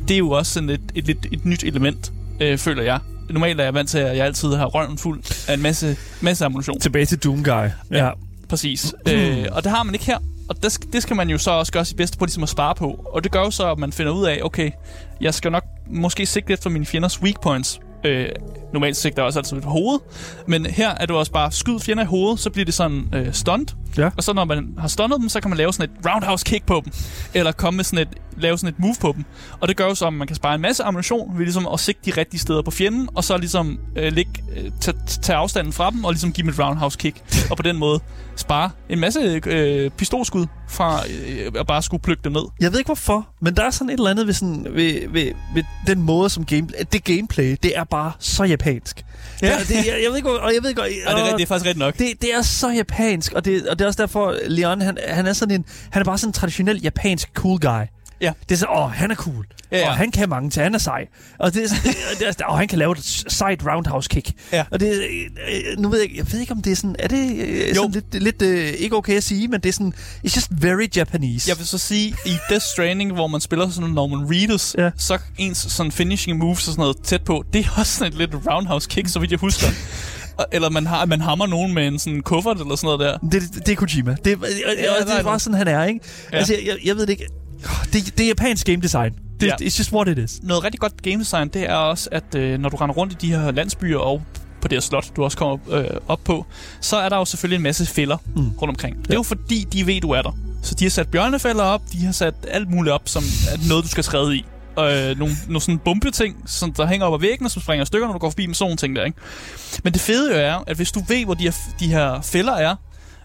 det er jo også sådan et, et, et, et nyt element, øh, føler jeg. Normalt er jeg vant til, at jeg altid har røven fuld af en masse, masse ammunition. Tilbage til Doom Guy. Ja. Præcis. øh, og det har man ikke her. Og det, det skal man jo så også gøre sit bedste på ligesom at spare på. Og det gør jo så, at man finder ud af, okay, jeg skal nok måske sigte lidt for mine fjenders weak points. Øh, normalt sigter jeg også altid lidt på hovedet. Men her er du også bare skyd fjender i hovedet, så bliver det sådan øh, stunt. Ja. Og så når man har stunnet dem, så kan man lave sådan et roundhouse kick på dem. Eller komme med sådan et, lave sådan et move på dem. Og det gør jo så, at man kan spare en masse ammunition ved ligesom at sigte de rigtige steder på fjenden, og så ligesom øh, ligge, øh, tage, tage afstanden fra dem, og ligesom give dem et roundhouse kick. og på den måde spare en masse øh, pistolskud fra øh, at bare skulle plukke dem ned. Jeg ved ikke hvorfor, men der er sådan et eller andet ved, sådan, ved, ved, ved den måde, som game, det gameplay, det er bare så japansk. Ja. Det, det, jeg, jeg ved ikke, og jeg ved ikke, og, Og det, er, det er faktisk rigtigt nok. det, det er så japansk, og det, og det er også derfor, Leon, han, han er sådan en, han er bare sådan en traditionel japansk cool guy. Ja. Det er sådan, åh, han er cool. Ja, ja. Og han kan mange til, han er sej. Og det er sådan, det, er, sådan, åh, han kan lave et sejt roundhouse kick. Ja. Og det, øh, nu ved jeg, jeg ved ikke, om det er sådan, er det øh, Jo. sådan lidt, lidt øh, ikke okay at sige, men det er sådan, it's just very Japanese. Jeg vil så sige, i Death Stranding, hvor man spiller sådan Norman Reedus, ja. så ens sådan finishing moves og sådan noget tæt på, det er også sådan et lidt roundhouse kick, så vidt jeg husker. Og- eller man, har, man hammer nogen med en sådan kuffert eller sådan noget der. Det, det, det er Kojima. Det, ja, Ja, ja, det er bare sådan, han er, ikke? Ja. Ja. Altså, jeg, jeg, ved det ikke. Det, det er japansk game design. Det, Ja. It's just what it is. Noget rigtig godt game design, det er også, at øh, når du render rundt i de her landsbyer og på det her slot, du også kommer øh, op på, så er der jo selvfølgelig en masse fælder Mm. rundt omkring. Det er jo fordi, de ved, du er der. Så de har sat bjørnefælder op, de har sat alt muligt op, som er noget, du skal træde i. Øh, nogle, nogle sådan bombeting, som der hænger op ad væggene, som springer i stykker, når du går forbi med sådan nogle ting der, ikke? Men det fede jo er, at hvis du ved, hvor de her, de her fælder er,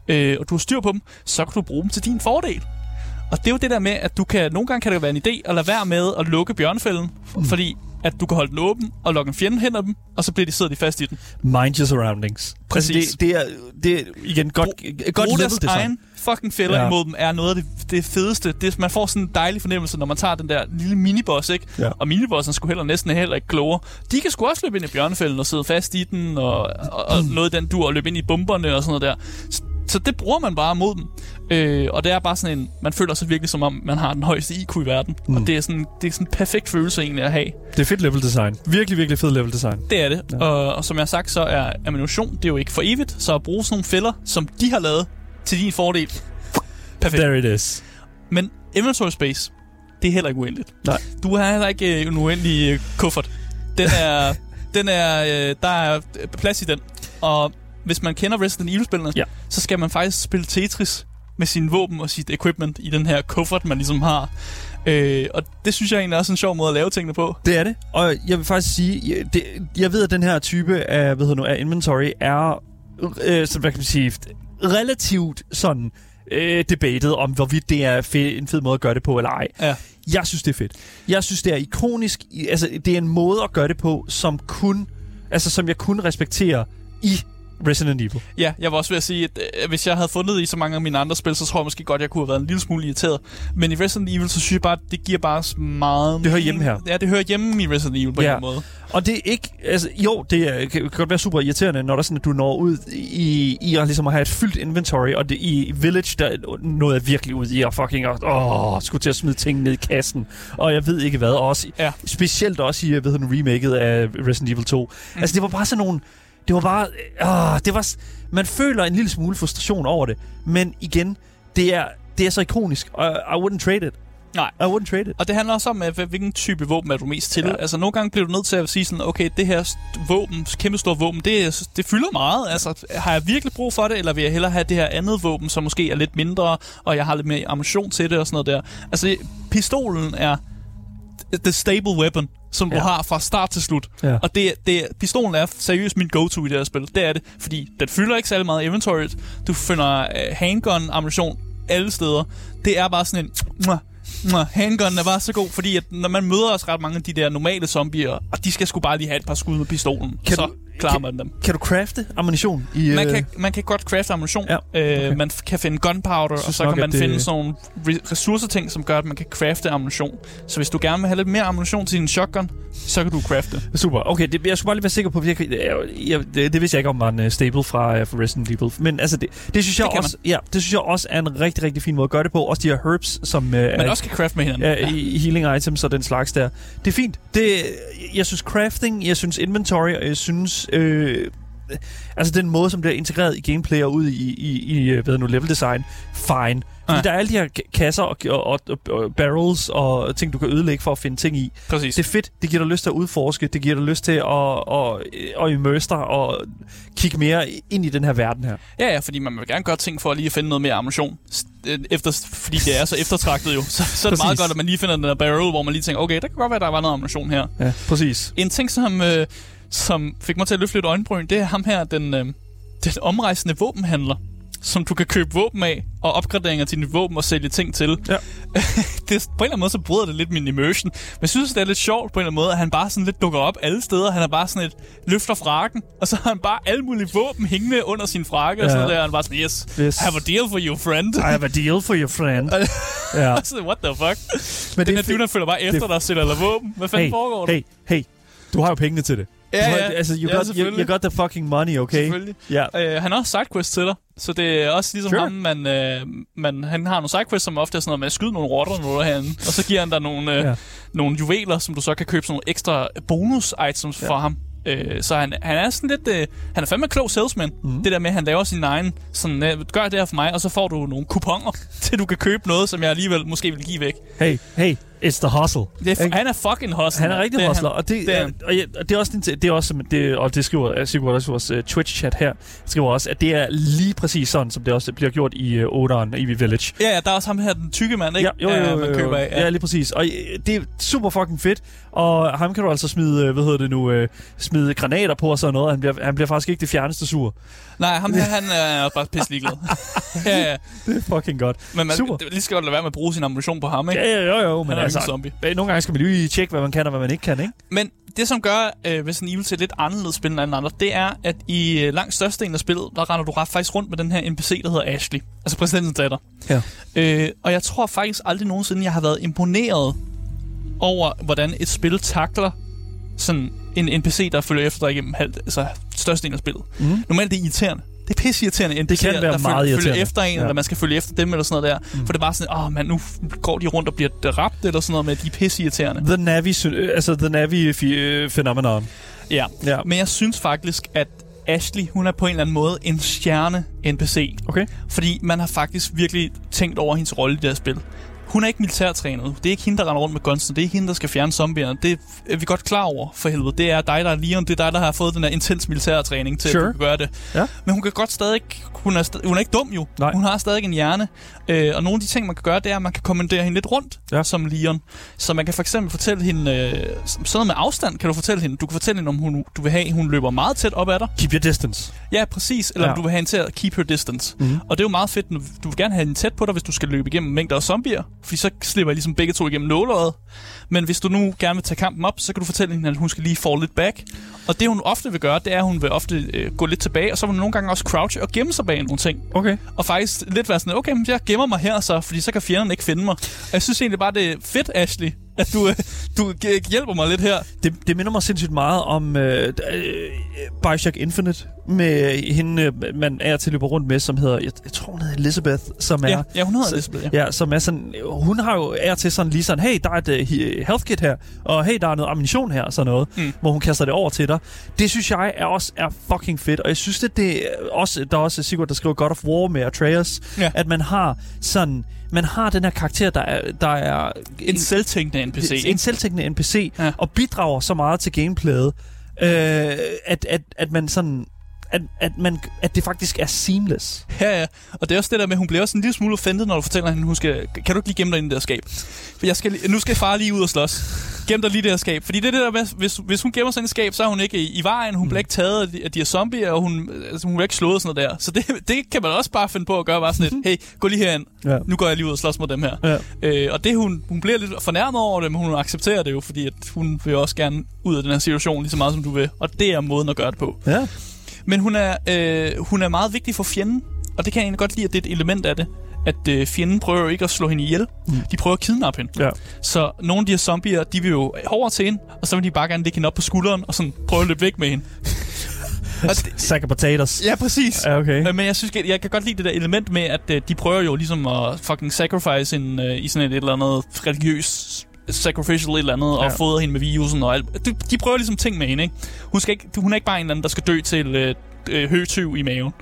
øh, og du har styr på dem, så kan du bruge dem til din fordel. Og det er jo det der med, at du kan, nogle gange kan det være en idé at lade være med at lukke bjørnefælden, mm. fordi at du kan holde den åben og lokke en fjende hen ad dem, og så bliver de sidder de fast i den. Mind your surroundings. Præcis. Altså, det, det, er, det er igen godt, godt Brug level design. egen fucking fælder Ja. imod dem er noget af det, det fedeste. Det, man får sådan en dejlig fornemmelse, når man tager den der lille miniboss, ikke? Ja. Og minibossen skulle heller næsten heller ikke klogere. De kan sgu også løbe ind i bjørnefælden og sidde fast i den, og, og, og Mm. noget den dur, og løbe ind i bomberne og sådan noget der. Så, det bruger man bare mod dem. Øh, og det er bare sådan en, man føler sig virkelig som om, man har den højeste IQ i verden. Mm. Og det er sådan, det er sådan en perfekt følelse egentlig at have. Det er fedt level design. Virkelig, virkelig fed level design. Det er det. Ja. Og, og som jeg har sagt, så er ammunition, det er jo ikke for evigt. Så at bruge sådan nogle fælder, som de har lavet til din fordel. Perfekt. There it is. Men inventory space, det er heller ikke uendeligt. Nej. Du har heller ikke øh, en uendelig øh, kuffert. Den er, den er, øh, der er plads i den. Og hvis man kender Resident Evil-spillene, Ja. så skal man faktisk spille Tetris med sine våben og sit equipment i den her kuffert, man ligesom har. Øh, og det synes jeg egentlig er også en sjov måde at lave tingene på. Det er det. Og jeg vil faktisk sige, jeg, det, jeg ved, at den her type af, hvad hedder nu, af inventory er, øh, så hvad kan man sige, relativt sådan øh, debatet om, hvorvidt det er fed, en fed måde at gøre det på eller ej. Ja. Jeg synes, det er fedt. Jeg synes, det er ikonisk. Altså, det er en måde at gøre det på, som kun, altså, som jeg kun respekterer i Resident Evil. Ja, jeg var også ved at sige, at øh, hvis jeg havde fundet det i så mange af mine andre spil, så tror jeg måske godt, jeg kunne have været en lille smule irriteret. Men i Resident Evil, så synes jeg bare, at det giver bare så meget... Det hører hjemme her. Ja, det hører hjemme i Resident Evil på Ja. en måde. Og det er ikke... Altså, jo, det er, kan kan godt være super irriterende, når der sådan, at du når ud i, i at, ligesom at have et fyldt inventory, og det, i Village, der nåede jeg virkelig ud i at fucking... Åh, skulle til at smide ting ned i kassen. Og jeg ved ikke hvad. Og også, Ja. Specielt også i, hvad hedder den, remaket af Resident Evil 2. Mm. Altså, det var bare sådan nogle... Det var bare... Åh, det var, man føler en lille smule frustration over det. Men igen, det er, det er så ikonisk. Og I wouldn't trade it. Nej. I wouldn't trade it. Og det handler også om, hvil- hvilken type våben er du mest til. Ja. Altså, nogle gange bliver du nødt til at sige sådan, okay, det her våben, kæmpe store våben, det, det fylder meget. Altså, har jeg virkelig brug for det, eller vil jeg hellere have det her andet våben, som måske er lidt mindre, og jeg har lidt mere ammunition til det og sådan noget der. Altså, pistolen er the stable weapon, som ja. Du har fra start til slut. Ja. Og det, det, pistolen er seriøst min go-to i det her spil. Det er det, fordi den fylder ikke særlig meget inventoryet. Du finder uh, handgun-ammunition alle steder. Det er bare sådan en... Mwah. Handgunnen er bare så god, fordi at når man møder også ret mange af de der normale zombier, og de skal sgu bare lige have et par skud med pistolen, Kan så du- klarer kan- man dem. Kan du crafte ammunition? I, Man øh, kan, man kan godt crafte ammunition. Ja, øh, okay. man f- kan finde gunpowder, og så nok, kan man det- finde sådan nogle re- ressourceting, som gør, at man kan crafte ammunition. Så hvis du gerne vil have lidt mere ammunition til din shotgun, så kan du crafte. Super. Okay, det, jeg skulle bare lige være sikker på, at jeg, jeg, jeg, det, det vidste jeg ikke om var en uh, stable fra, uh, fra Resident Evil. Men altså, det, det synes jeg Det også, ja, det synes jeg også er en rigtig, rigtig fin måde at gøre det på. Også de her herbs, som uh, Man er, også kan craft med hinanden. Ja, i healing items og den slags der. Det er fint. Det, jeg synes crafting, jeg synes inventory, og jeg synes... Øh, altså den måde, som bliver integreret i gameplay og ud i, i, i øh, hvad nu, level design, fine. Fordi Ja. der er alle de her kasser og, og, og, og barrels og ting, du kan ødelægge for at finde ting i. Præcis. Det er fedt. Det giver dig lyst til at udforske. Det giver dig lyst til at, at, at immerse dig og kigge mere ind i den her verden her. Ja, ja, fordi man vil gerne gøre ting for at lige finde noget mere ammunition. Øh, Efter, fordi det er så eftertragtet jo. Så, så er det meget godt, at man lige finder den der barrel, hvor man lige tænker, okay, der kan godt være, der var noget ammunition her. Ja, præcis. En ting, som, øh, som fik mig til at løfte lidt øjenbryn, det er ham her, den, øh, den omrejsende våbenhandler som du kan købe våben af, og opgraderinger til dit våben og sælge ting til. Ja. det, på en eller anden måde, så bryder det lidt min immersion. Men jeg synes, det er lidt sjovt på en eller anden måde, at han bare sådan lidt dukker op alle steder. Han er bare sådan et løfter frakken, og så har han bare alle mulige våben hængende under sin frakke, ja. og sådan der. Og han bare sådan, yes, Yes. have a deal for you, friend. I have a deal for your friend. ja. Og så, what the fuck? Men Den det her er der følger bare efter dig og sælger dig våben. Hvad fanden hey, foregår der? hey, hey. Du har jo pengene til det. Ja, ja. Altså, you, Ja, got, you, you got the fucking money, okay? Selvfølgelig. Ja. Øh, han har også sidequests til dig, så det er også ligesom Sure. ham, man, øh, man, han har nogle sidequests, som ofte er sådan noget med at skyde nogle rotter noget herinde, og så giver han dig nogle, øh, ja. nogle juveler, som du så kan købe sådan nogle ekstra bonus-items ja. for ham. Øh, så han, han er sådan lidt... Øh, han er fandme klog salesman. Mm. Det der med, at han laver sin egen... Sådan, øh, gør det her for mig, og så får du nogle kuponer, til du kan købe noget, som jeg alligevel måske vil give væk. Hey, hey, it's the hustle. Det er, Ikke? han er fucking hustler. Han er rigtig det hustler, han. og det, Det er han. og, ja, og det er også, det er også som det, og det skriver Sigurd også i vores uh, Twitch-chat her, skriver også, at det er lige præcis sådan, som det også bliver gjort i uh, Oderen, i Village. Ja, ja, der er også ham her, den tykke mand, ikke? Ja, jo, jo, jo, man køber af. Ja. ja, lige præcis. Og øh, det er super fucking fedt. Og ham kan du altså smide, øh, hvad hedder det nu, øh, smide granater på og sådan noget. Han bliver, han bliver faktisk ikke det fjerneste sur. Nej, ham her, han er bare pisse ligeglad. ja, ja. Det er fucking godt. Men man Super. det, lige skal godt lade være med at bruge sin ammunition på ham, ikke? Ja, ja, jo, jo, men Han er altså, zombie. øh, nogle gange skal man lige tjekke, hvad man kan og hvad man ikke kan, ikke? Men det, som gør øh, Resident Evil til et lidt anderledes spil end andre, det er, at i øh, langt størstedelen af spillet, der render du ret faktisk rundt med den her NPC, der hedder Ashley. Altså præsidentens datter. Ja. Øh, og jeg tror faktisk aldrig nogensinde, jeg har været imponeret over, hvordan et spil takler sådan en NPC, der følger efter dig igennem halvt, altså størstedelen af spillet. Mm. Normalt det er irriterende. Det er pisse irriterende, NPC'er, kan være der meget følger, følger efter en, Ja. eller man skal følge efter dem, eller sådan noget der. Mm. For det er bare sådan, åh oh, man, nu går de rundt og bliver dræbt, eller sådan noget med, de er pisse irriterende. The Navi, øh, altså The Navi fi- øh. Ja. Ja. Men jeg synes faktisk, at Ashley, hun er på en eller anden måde en stjerne NPC. Okay. Fordi man har faktisk virkelig tænkt over hendes rolle i det her spil. Hun er ikke militærtrænet. Det er ikke hende, der render rundt med gunsen. Det er ikke hende, der skal fjerne zombierne. Det er vi godt klar over, for helvede. Det er dig, der er Leon. Det er dig, der har fået den her intens militærtræning til Sure. at kunne gøre det. Ja. Men hun kan godt stadig... Hun er, sta- hun er ikke dum jo. Nej. Hun har stadig en hjerne. Øh, og nogle af de ting, man kan gøre, det er, at man kan kommandere hende lidt rundt Ja. som Leon. Så man kan for eksempel fortælle hende... Øh, sådan noget med afstand kan du fortælle hende. Du kan fortælle hende, om hun, du vil have, hun løber meget tæt op ad dig. Keep your distance. Ja, præcis. Eller Ja. ja. du vil have hende til at keep her distance. Mm. Og det er jo meget fedt. Du vil gerne have hende tæt på dig, hvis du skal løbe igennem mængder af zombier. Fordi så slipper I ligesom begge to igennem nåløjet. Men hvis du nu gerne vil tage kampen op, så kan du fortælle hende, at hun skal lige fall lidt back. Og det hun ofte vil gøre, det er, at hun vil ofte øh, gå lidt tilbage. Og så vil hun nogle gange også crouche og gemme sig bag nogle ting. Okay. Og faktisk lidt være sådan, okay, men jeg gemmer mig her så, fordi så kan fjenderne ikke finde mig. Og jeg synes egentlig bare, det er fedt, Ashley, at du, øh, du hjælper mig lidt her. Det, det minder mig sindssygt meget om øh, øh, Bioshock Infinite, med hende, man er til løber rundt med, som hedder, jeg, jeg tror hun hedder Elizabeth, som er... Ja, ja hun hedder Elizabeth, ja. Ja, som er sådan, hun har jo er til sådan lige sådan, hey, der er et uh, health kit her, og hey, der er noget ammunition her, og sådan noget, Mm. hvor hun kaster det over til dig. Det synes jeg er også er fucking fedt, og jeg synes, det, det er også, der er også Sigurd, der skriver God of War med Atreus, Ja. at man har sådan, man har den her karakter, der er, der er En selvtænkende NPC. en ikke? selvtænkende NPC, Ja. og bidrager så meget til gameplayet, øh, at, at, at man sådan... At, at, man, at det faktisk er seamless. Ja, ja. Og det er også det der med, at hun bliver også en lille smule offended, når du fortæller hende, hun skal, kan du ikke lige gemme dig inde i det der skab? For jeg skal, nu skal far lige ud og slås. Gem dig lige det her skab. Fordi det er det der med, hvis, hvis hun gemmer sig inde i skab, så er hun ikke i, i vejen, hun bliver ikke taget af de, af de her zombier, og hun, altså, hun bliver ikke slået sådan noget der. Så det, det kan man også bare finde på at gøre, bare sådan lidt, hey, gå lige herind. Ja. Nu går jeg lige ud og slås mod dem her. Ja. Øh, og det hun, hun bliver lidt fornærmet over det, men hun accepterer det jo, fordi at hun vil også gerne ud af den her situation lige så meget, som du vil. Og det er måden at gøre det på. Ja. Men hun er, øh, hun er meget vigtig for fjenden, og det kan jeg egentlig godt lide, at det er et element af det. At øh, fjenden prøver jo ikke at slå hende ihjel. Mm. De prøver at kidnappe hende. Ja. Så nogle af de her zombier, de vil jo over til hende, og så vil de bare gerne lægge hende op på skulderen, og sådan prøve at løbe væk med hende. Sack of potatoes. ja, præcis. Ja, okay. Øh, Men jeg synes, jeg, jeg kan godt lide det der element med, at øh, de prøver jo ligesom at fucking sacrifice en, øh, i sådan et, et eller andet religiøs sacrificial et eller andet, ja. Og fodre hende med virusen og alt. De, de prøver ligesom ting med hende, ikke? Hun, skal ikke, hun er ikke bare en eller anden, der skal dø til øh, øh, høtyv i maven.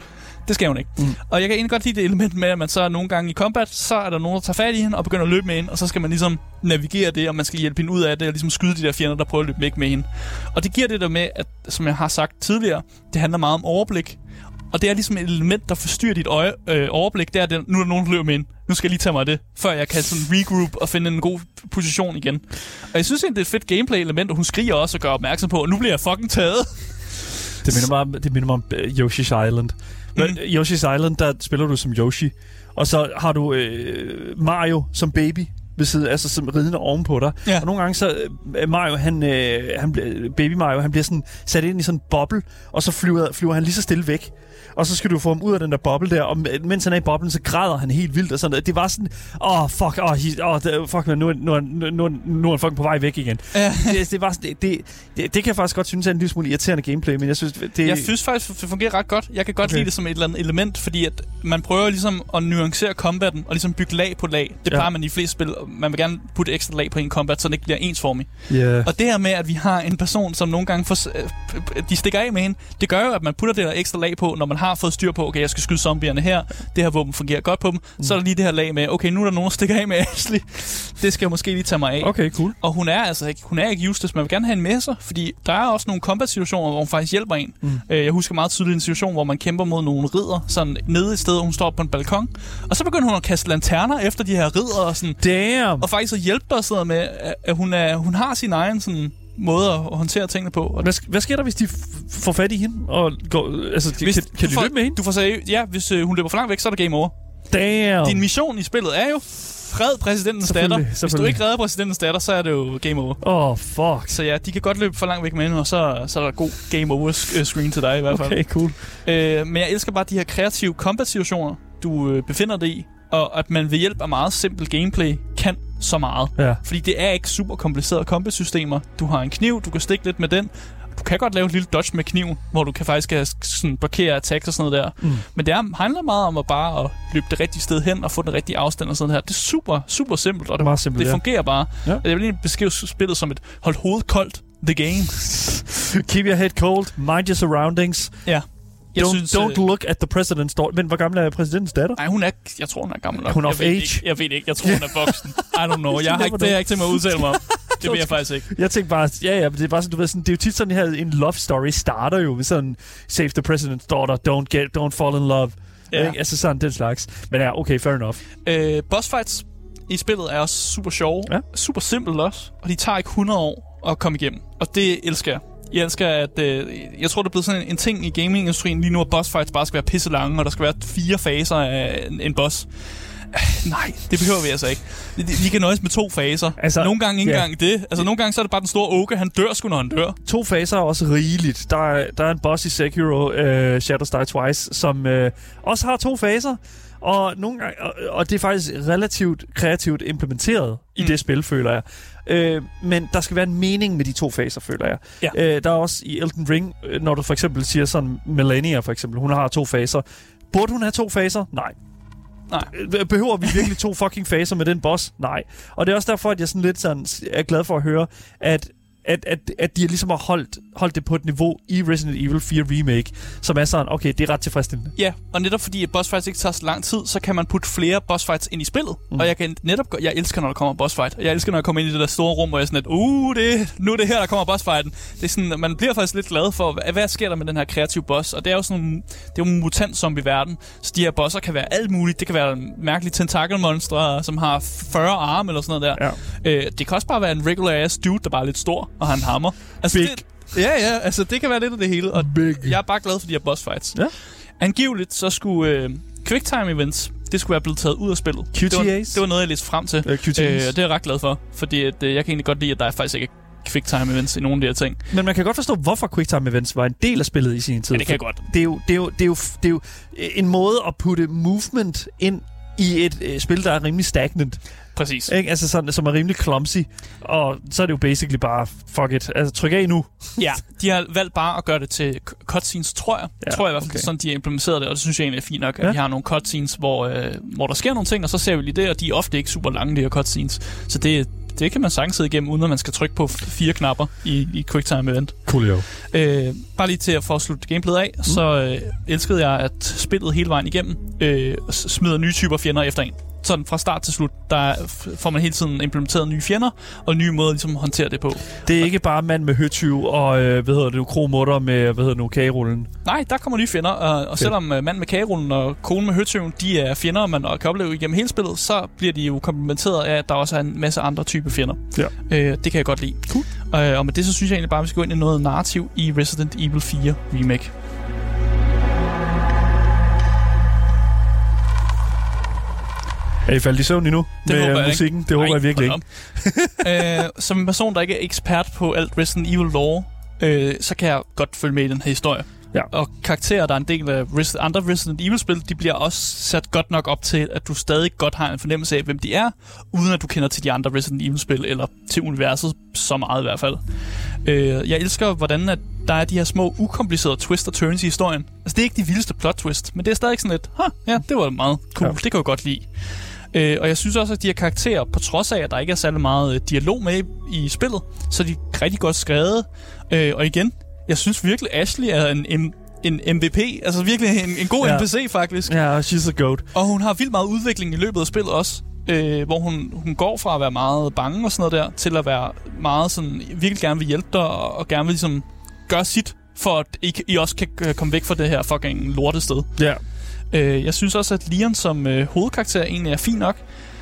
Det skal hun ikke. Mm. Og jeg kan egentlig godt lide det element med, at man så nogle gange i combat, så er der nogen, der tager fat i hende og begynder at løbe med hende, og så skal man ligesom navigere det, og man skal hjælpe hende ud af det, og ligesom skyde de der fjender, der prøver at løbe væk med hende. Og det giver det der med, at, som jeg har sagt tidligere, det handler meget om overblik. Og det er ligesom et element, der forstyrrer dit øje, øh, overblik. Det er, det, nu er der nogen, der løber med ind. Nu skal jeg lige tage mig af det, før jeg kan sådan regroup og finde en god position igen. Og jeg synes egentlig, det er et fedt gameplay-element, og hun skriger også og gør opmærksom på, at nu bliver jeg fucking taget. Det minder mig om, det minder mig om øh, Yoshi's Island. Mm. Mm. Yoshi's Island, der spiller du som Yoshi. Og så har du øh, Mario som baby ved siden, altså som ridende ovenpå dig. Ja. Og nogle gange så, øh, Mario, han, øh, han, baby Mario, han bliver sådan sat ind i sådan en boble, og så flyver, flyver han lige så stille væk. Og så skal du få ham ud af den der boble der, og mens han er i boblen, så græder han helt vildt og sådan noget. Det var sådan, åh, oh, fuck, åh, oh, oh, det- fuck, man, nu, er- nu, er- nu, nu, nu er han fucking på vej væk igen. Ja. det, det, var, sådan- det, det, det, det, kan jeg faktisk godt synes er en lille smule irriterende gameplay, men jeg synes, det... Jeg synes faktisk, det fungerer ret godt. Jeg kan godt Okay. lide det som et eller andet element, fordi at man prøver ligesom at nuancere combatten og ligesom bygge lag på lag. Det Ja. plejer man i de fleste Man vil gerne putte ekstra lag på en combat, så den ikke bliver ensformig. Yeah. Og det her med, at vi har en person, som nogle gange får, øh, de stikker af med hende, det gør jo, at man putter det der ekstra lag på, når man har fået styr på, okay, jeg skal skyde zombierne her, det her våben fungerer godt på dem, mm. så er der lige det her lag med, okay, nu er der nogen, der stikker af med Ashley. Det skal jeg måske lige tage mig af. Okay, cool. Og hun er altså ikke, hun er ikke useless. Man vil gerne have en med sig, fordi der er også nogle combat-situationer, hvor hun faktisk hjælper en. Mm. Øh, jeg husker meget tydeligt en situation, hvor man kæmper mod nogle ridder, sådan nede i stedet, hun står på en balkon. Og så begynder hun at kaste lanterner efter de her ridder, og, sådan, Damn! Og faktisk at hjælpe dig noget med, at- hun, er, hun har sin egen sådan, måde at håndtere tingene på. Og Hvad, hvad sker der, hvis de får fat i hende? Og går, altså, hvis, kan, kan du de får, løbe med hende? Du får seriøst, ja, hvis øh, hun løber for langt væk, så er der game over. Damn! Din mission i spillet er jo, red præsidentens datter. Hvis du ikke redder præsidentens datter, så er det jo game over. Åh, oh, fuck. Så ja, de kan godt løbe for langt væk med hende, og så, så er der god game over øh, screen til dig i hvert fald. Okay, cool. Øh, men jeg elsker bare de her kreative combat-situationer, du øh, befinder dig i, og at man ved hjælp af meget simpel gameplay kan så meget. Ja. Fordi det er ikke super komplicerede combat-systemer. Du har en kniv, du kan stikke lidt med den. Du kan godt lave et lille dodge med kniven, hvor du kan faktisk sådan blokere attacks og sådan noget der. Mm. Men det er, handler meget om at bare at løbe det rigtige sted hen og få den rigtige afstand og sådan her. Det er super, super simpelt, og det, Meget simpelt, det ja. fungerer bare. Ja. Jeg vil egentlig beskrive spillet som et hold hovedet koldt, the game. Keep your head cold. Mind your surroundings. Ja. Jeg don't, synes, don't øh, look at the president's daughter. Men hvor gammel er præsidentens datter? Nej, hun er... Jeg tror, hun er gammel nok. Hun er jeg of ved age. Ikke, jeg ved ikke. Jeg tror, hun er voksen. I don't know. Jeg har ikke, det har jeg ikke tænkt mig at udtale mig om. Det vil jeg faktisk ikke. Jeg tænkte bare, ja, ja, det er bare sådan, du ved, sådan, det er jo tit sådan her, en love story starter jo med sådan, save the president's daughter, don't get, don't fall in love. Ja. Ikke? Altså sådan den slags. Men ja, okay, fair enough. Øh, boss fights i spillet er også super sjove. Ja. Super simpelt også. Og de tager ikke 100 år at komme igennem. Og det elsker jeg. Jeg elsker, at... Øh, jeg tror, det er blevet sådan en, en ting i gamingindustrien lige nu, at boss fights bare skal være pisse lange, og der skal være fire faser af en, en boss. Øh, Nej, det behøver vi altså ikke. Vi, vi kan nøjes med to faser. Altså, nogle gange ikke engang det. Altså, nogle gange så er det bare den store oke, han dør sgu, når han dør. To faser er også rigeligt. Der er, der er en boss i Sekiro, uh, Shadows Die Twice, som uh, også har to faser. Og, nogle gange, og, og det er faktisk relativt kreativt implementeret i Mm. det spil, føler jeg. Øh, men der skal være en mening med de to faser, føler jeg. Ja. Øh, der er også i Elden Ring, øh, når du for eksempel siger sådan, Melania for eksempel, hun har to faser. Burde hun have to faser? Nej. Nej. Øh, Behøver vi virkelig to fucking faser med den boss? Nej. Og det er også derfor, at jeg sådan lidt sådan er glad for at høre, at at, at, at de ligesom har holdt, holdt det på et niveau i Resident Evil 4 Remake, som er sådan, okay, det er ret tilfredsstillende. Ja, og netop fordi at boss fights ikke tager så lang tid, så kan man putte flere boss fights ind i spillet. Mm. Og jeg kan netop jeg elsker når der kommer boss fight. Jeg elsker når jeg kommer ind i det der store rum, hvor jeg er sådan lidt, uh, det, nu er det her der kommer boss fighten. Det er sådan, man bliver faktisk lidt glad for, hvad, hvad sker der med den her kreative boss? Og det er jo sådan, det er jo en mutant zombie verden. Så de her bosser kan være alt muligt. Det kan være mærkelige tentakelmonstre, som har 40 arme eller sådan noget der. Ja. Øh, det kan også bare være en regular ass dude, der bare er lidt stor og har en hammer. Altså, Big. Det, ja, ja, altså det kan være lidt af det hele. Og Big. jeg er bare glad for de her boss fights. Ja. Angiveligt så skulle øh, quicktime events, det skulle være blevet taget ud af spillet. Det var, QTAs? det var noget, jeg læste frem til. Øh, QTAs. Øh, og det er jeg ret glad for, fordi at, øh, jeg kan egentlig godt lide, at der faktisk ikke er quicktime events i nogle af de her ting. Men man kan godt forstå, hvorfor QuickTime Events var en del af spillet i sin tid. Ja, det kan jeg godt. Det er jo, det er jo, det er jo, det er jo en måde at putte movement ind i et øh, spil, der er rimelig stagnant. Præcis. Ikke? Altså sådan, som er rimelig clumsy. Og så er det jo basically bare, fuck it. Altså, tryk af nu. Ja, de har valgt bare at gøre det til cu- cutscenes, tror jeg. Ja, tror jeg i hvert fald, okay. sådan de har implementeret det, og det synes jeg egentlig er fint nok, at Ja. vi har nogle cutscenes, hvor, øh, hvor der sker nogle ting, og så ser vi lige det, og de er ofte ikke super lange, de her cutscenes. Så det, det kan man sagtens sidde igennem, uden at man skal trykke på fire knapper i, i QuickTime Event. Coolio. Øh, bare lige til at få slutte gameplayet af, mm. så øh, elskede jeg, at spillet hele vejen igennem øh, smider nye typer fjender efter en. Sådan fra start til slut, der får man hele tiden implementeret nye fjender, og nye måder ligesom at håndtere det på. Det er ikke bare mand med høtyv og, øh, hvad hedder det nu, kromutter med, hvad hedder det nu, kagerullen. Nej, der kommer nye fjender, og, og selvom uh, mand med kagerullen og konen med høtøven, de er fjender, man kan opleve igennem hele spillet, så bliver de jo komplementeret af, at der også er en masse andre typer fjender. Ja. Øh, det kan jeg godt lide. Cool. Øh, og med det, så synes jeg egentlig bare, at vi skal gå ind i noget narrativ i Resident Evil 4 Remake. Er I faldet i søvn endnu Det med håber øh, jeg ikke. musikken? Det håber Ej, jeg virkelig ikke. øh, som en person, der ikke er ekspert på alt Resident Evil lore, øh, så kan jeg godt følge med i den her historie. Ja. Og karakterer, der er en del af Res- andre Resident Evil-spil, de bliver også sat godt nok op til, at du stadig godt har en fornemmelse af, hvem de er, uden at du kender til de andre Resident Evil-spil, eller til universet så meget i hvert fald. Øh, jeg elsker, hvordan at der er de her små, ukomplicerede twist og turns i historien. Altså, det er ikke de vildeste plot twist, men det er stadig sådan lidt, huh, ja, det var meget cool, ja. det kan jeg godt lide. Øh, og jeg synes også, at de her karakterer, på trods af, at der ikke er særlig meget øh, dialog med i, i spillet, så er de rigtig godt skrevet. Øh, og igen, jeg synes virkelig, Ashley er en, en, en MVP. Altså virkelig en, en god Ja. ja. NPC, faktisk. Ja, she's a goat. Og hun har vildt meget udvikling i løbet af spillet også. Øh, hvor hun, hun går fra at være meget bange og sådan noget der, til at være meget sådan, virkelig gerne vil hjælpe dig, og, og gerne vil ligesom gøre sit, for at I, I også kan øh, komme væk fra det her fucking lortested. Ja. Øh, jeg synes også, at Leon som øh, hovedkarakter egentlig er fin nok.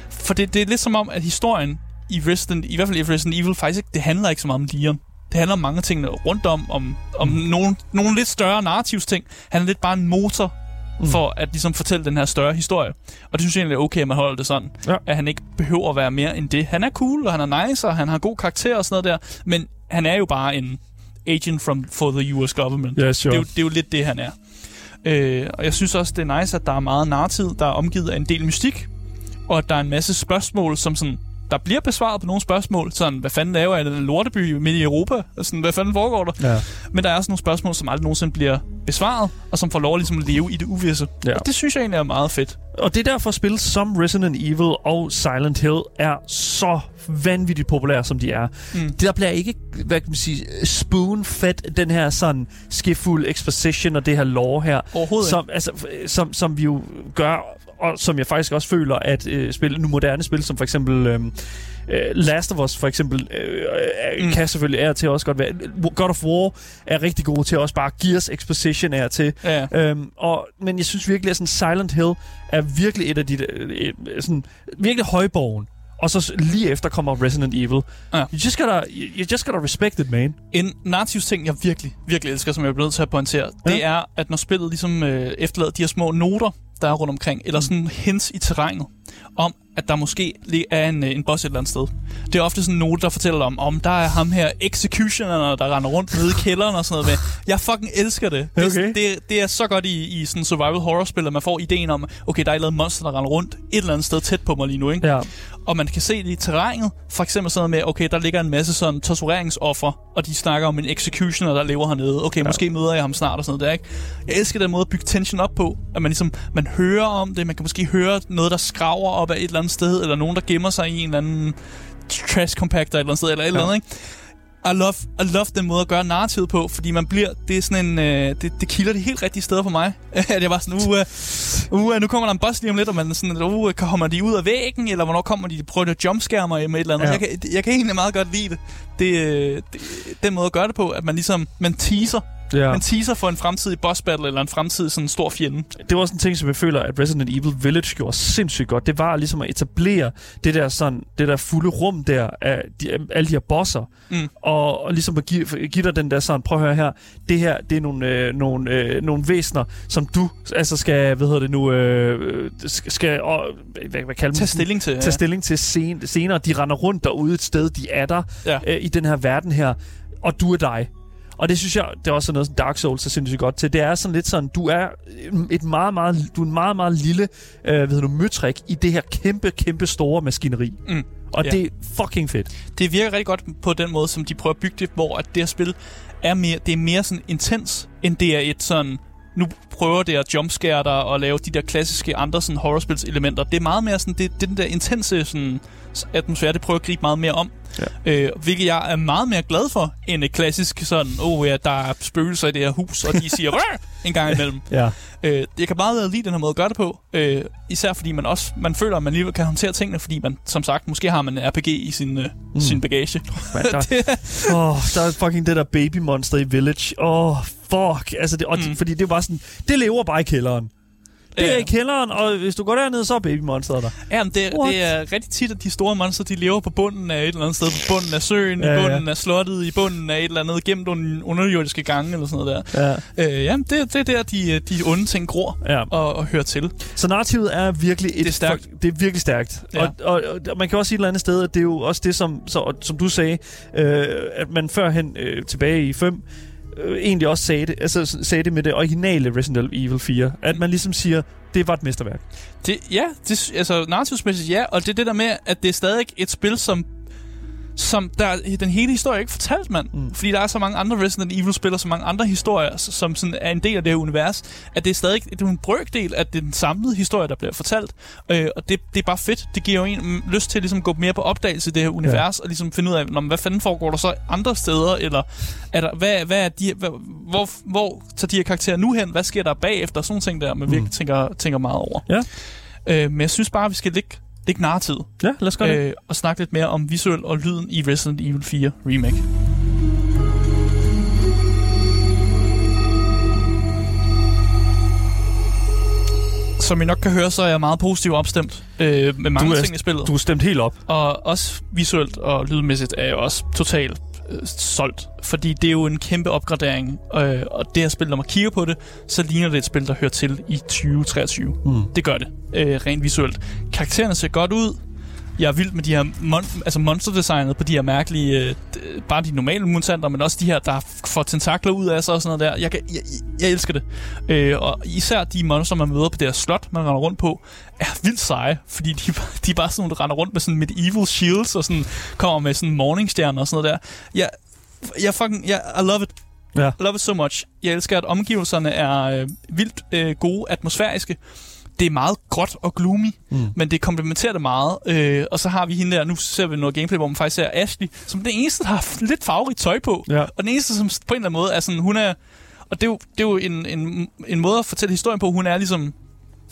For det, det er lidt som om, at historien i Resident, i hvert fald i Resident Evil, faktisk ikke, det handler ikke så meget om Leon. Det handler om mange ting rundt om, om, om Mm. nogle, nogle lidt større narrativsting. Han er lidt bare en motor Mm. for at ligesom fortælle den her større historie. Og det synes jeg egentlig er okay, at man holder det sådan. Ja. At han ikke behøver at være mere end det. Han er cool, og han er nice, og han har god karakter og sådan noget der. Men han er jo bare en agent from, for the US government. Ja, sure. Det, er jo, det er jo lidt det, han er. Øh, og jeg synes også, det er nice, at der er meget narrativ, der er omgivet af en del mystik, og at der er en masse spørgsmål, som sådan, der bliver besvaret på nogle spørgsmål, sådan, hvad fanden laver jeg i den lorteby midt i Europa? Sådan, hvad fanden foregår der? Ja. Men der er også nogle spørgsmål, som aldrig nogensinde bliver besvaret, og som får lov at ligesom leve i det uvisse. Ja. Og det synes jeg egentlig er meget fedt. Og det er derfor, spil som Resident Evil og Silent Hill er så vanvittigt populære, som de er. Mm. Der bliver ikke, hvad kan man sige, spoon-fed den her sådan skifuld exposition og det her lore her. Overhovedet som, altså, som, som vi jo gør, og som jeg faktisk også føler, at øh, spil, nu moderne spil, som for eksempel... Øh, Uh, Last of Us for eksempel uh, mm. kan selvfølgelig er til også godt være. God of War er rigtig god til også bare Gears exposition er til. Ja. Um, og, men jeg synes virkelig, at sådan Silent Hill er virkelig et af de uh, sådan, virkelig højborgen. Og så lige efter kommer Resident Evil. Ja. You just gotta, you just gotta respect it, man. En narrativ ting, jeg virkelig, virkelig elsker, som jeg er blevet til at pointere, ja. det er, at når spillet ligesom øh, efterlader de her små noter, der er rundt omkring, eller sådan hints i terrænet, om, at der måske er en, en boss et eller andet sted. Det er ofte sådan en note, der fortæller om, om der er ham her executioner, der render rundt nede i kælderen og sådan noget. Med. Jeg fucking elsker det. Det, Okay. det, det er så godt i, i sådan survival horror-spil, at man får ideen om, okay, der er et eller andet monster, der render rundt et eller andet sted tæt på mig lige nu. Ikke? Ja. Og man kan se det i terrænet. For eksempel sådan noget med, okay, der ligger en masse sådan tortureringsoffer, og de snakker om en executioner, der lever hernede. Okay, ja. måske møder jeg ham snart og sådan noget der, ikke? Jeg elsker den måde at bygge tension op på, at man ligesom, man hører om det, man kan måske høre noget, der skraver op af et eller andet sted, eller nogen, der gemmer sig i en eller anden trash compactor et eller andet sted, eller et eller andet, ikke? I love, I love den måde at gøre narrativet på, fordi man bliver, det er sådan en, øh, det, det kilder de helt rigtige steder for mig. at jeg var sådan, uh, uh, uh, nu kommer der en boss lige om lidt, og man sådan, uh, kommer de ud af væggen, eller hvornår kommer de, prøver de at jumpscare mig med et eller andet. Ja. Ja. Jeg, kan, jeg kan egentlig meget godt lide det. det, øh, det. Den måde at gøre det på, at man ligesom, man teaser, Ja. man teaser for en fremtidig boss battle, eller en fremtidig sådan stor fjende. det var også en ting, som jeg føler, at Resident Evil Village gjorde sindssygt godt. Det var ligesom at etablere det der, sådan, det der fulde rum der af de, af alle de her bosser. Mm. Og, og ligesom at give, give dig den der sådan, prøv at høre her, det her, det er nogle, øh, nogle, øh, nogle væsener, som du altså skal, hvad hedder det nu, øh, skal, øh, hvad, hvad kalder man Tag stilling til. tage stilling til sen, senere. De render rundt derude et sted, de er der Ja. øh, i den her verden her, og du er dig. Og det synes jeg, det er også noget, som Dark Souls er sindssygt godt til. Det er sådan lidt sådan, du er et meget, meget, du er en meget, meget lille, øh, hedder du, møtrik i det her kæmpe, kæmpe store maskineri. Mm. Og Ja. det er fucking fedt. det virker rigtig godt på den måde, som de prøver at bygge det, hvor at det her spil er mere, det er mere sådan intens, end det er et sådan, nu prøver det at jumpscare dig og lave de der klassiske andre sådan horrorspils elementer. Det er meget mere sådan, det, det er den der intense sådan, atmosfære, det prøver at gribe meget mere om. Ja. Øh, hvilket jeg er meget mere glad for, end et klassisk sådan, åh oh, ja, der er spøgelser i det her hus, og de siger, en gang imellem. Ja. Øh, jeg kan meget lide den her måde at gøre det på. Øh, især fordi man også man føler, at man alligevel kan håndtere tingene, fordi man, som sagt, måske har man en RPG i sin, øh, mm. sin bagage. Man, der, oh, der er fucking det der baby monster i Village. Åh, oh, fuck. Altså det, og mm. Fordi det var sådan, det lever bare i kælderen. Det er Ja. i kælderen, og hvis du går derned, så er baby monsteret der. Ja, men det, What? det er rigtig tit, at de store monster, de lever på bunden af et eller andet sted. På bunden af søen, Ja, ja, ja. i bunden af slottet, i bunden af et eller andet, gennem nogle underjordiske gange eller sådan noget der. Ja. Øh, jamen, det, det er der, de, de onde ting gror Ja. og, og hører til. Så narrativet er virkelig et Det er stærkt. fuck- det er virkelig stærkt. Ja. Og, og, og, man kan også sige et eller andet sted, at det er jo også det, som, så, som du sagde, øh, at man førhen øh, tilbage i 5 øh, egentlig også sagde det, altså, sagde det med det originale Resident Evil 4. At man ligesom siger, det var et mesterværk. Det, ja, det, altså narrativsmæssigt ja, og det er det der med, at det er stadig et spil, som som der, den hele historie er ikke fortalt, mand. Mm. Mm. Fordi der er så mange andre Resident Evil-spil og så mange andre historier, som sådan er en del af det her univers, at det er stadig det er en brøkdel af den samlede historie, der bliver fortalt. Øh, og det, det er bare fedt. Det giver jo en mm, lyst til at ligesom, gå mere på opdagelse i det her univers, ja. og ligesom finde ud af, "Nå, men hvad fanden foregår der så andre steder, eller er der, hvad, hvad er de, hvad, hvor, hvor tager de her karakterer nu hen? Hvad sker der bagefter? Sådan nogle ting der, man virkelig tænker, tænker meget over. Ja. Øh, men jeg synes bare, vi skal lægge, lægge narrativet Ja, lad os gøre det. øh, og snakke lidt mere om visuel og lyden i Resident Evil 4 Remake. Som I nok kan høre, så er jeg meget positiv opstemt øh, med mange Du er- ting i spillet. Du er stemt helt op. Og også visuelt og lydmæssigt er jeg også totalt øh, solgt. Fordi det er jo en kæmpe opgradering. Øh, og det her spil, når man kigger på det, så ligner det et spil, der hører til i 2023. Mm. Det gør det, øh, rent visuelt. Karaktererne ser godt ud. Jeg er vild med de her mon- altså monsterdesignet på de her mærkelige, øh, bare de normale mutanter, men også de her, der får tentakler ud af sig og sådan noget der. Jeg, kan, jeg, jeg elsker det. Øh, og især de monster, man møder på det her slot, man render rundt på, er vildt seje, fordi de, de er bare sådan nogle, der render rundt med sådan medieval shields og sådan kommer med sådan morningstjerner og sådan noget der. Jeg, jeg fucking, jeg, I love it. Ja. I love it so much. Jeg elsker, at omgivelserne er øh, vildt øh, gode, atmosfæriske. Det er meget gråt og gloomy, mm. men det komplementerer det meget. Øh, og så har vi hende der, nu ser vi noget gameplay, hvor man faktisk ser Ashley, som den eneste, der har lidt farverigt tøj på. Ja. Og den eneste, som på en eller anden måde er sådan, hun er... Og det er jo, det er jo en, en, en måde at fortælle historien på. Hun er ligesom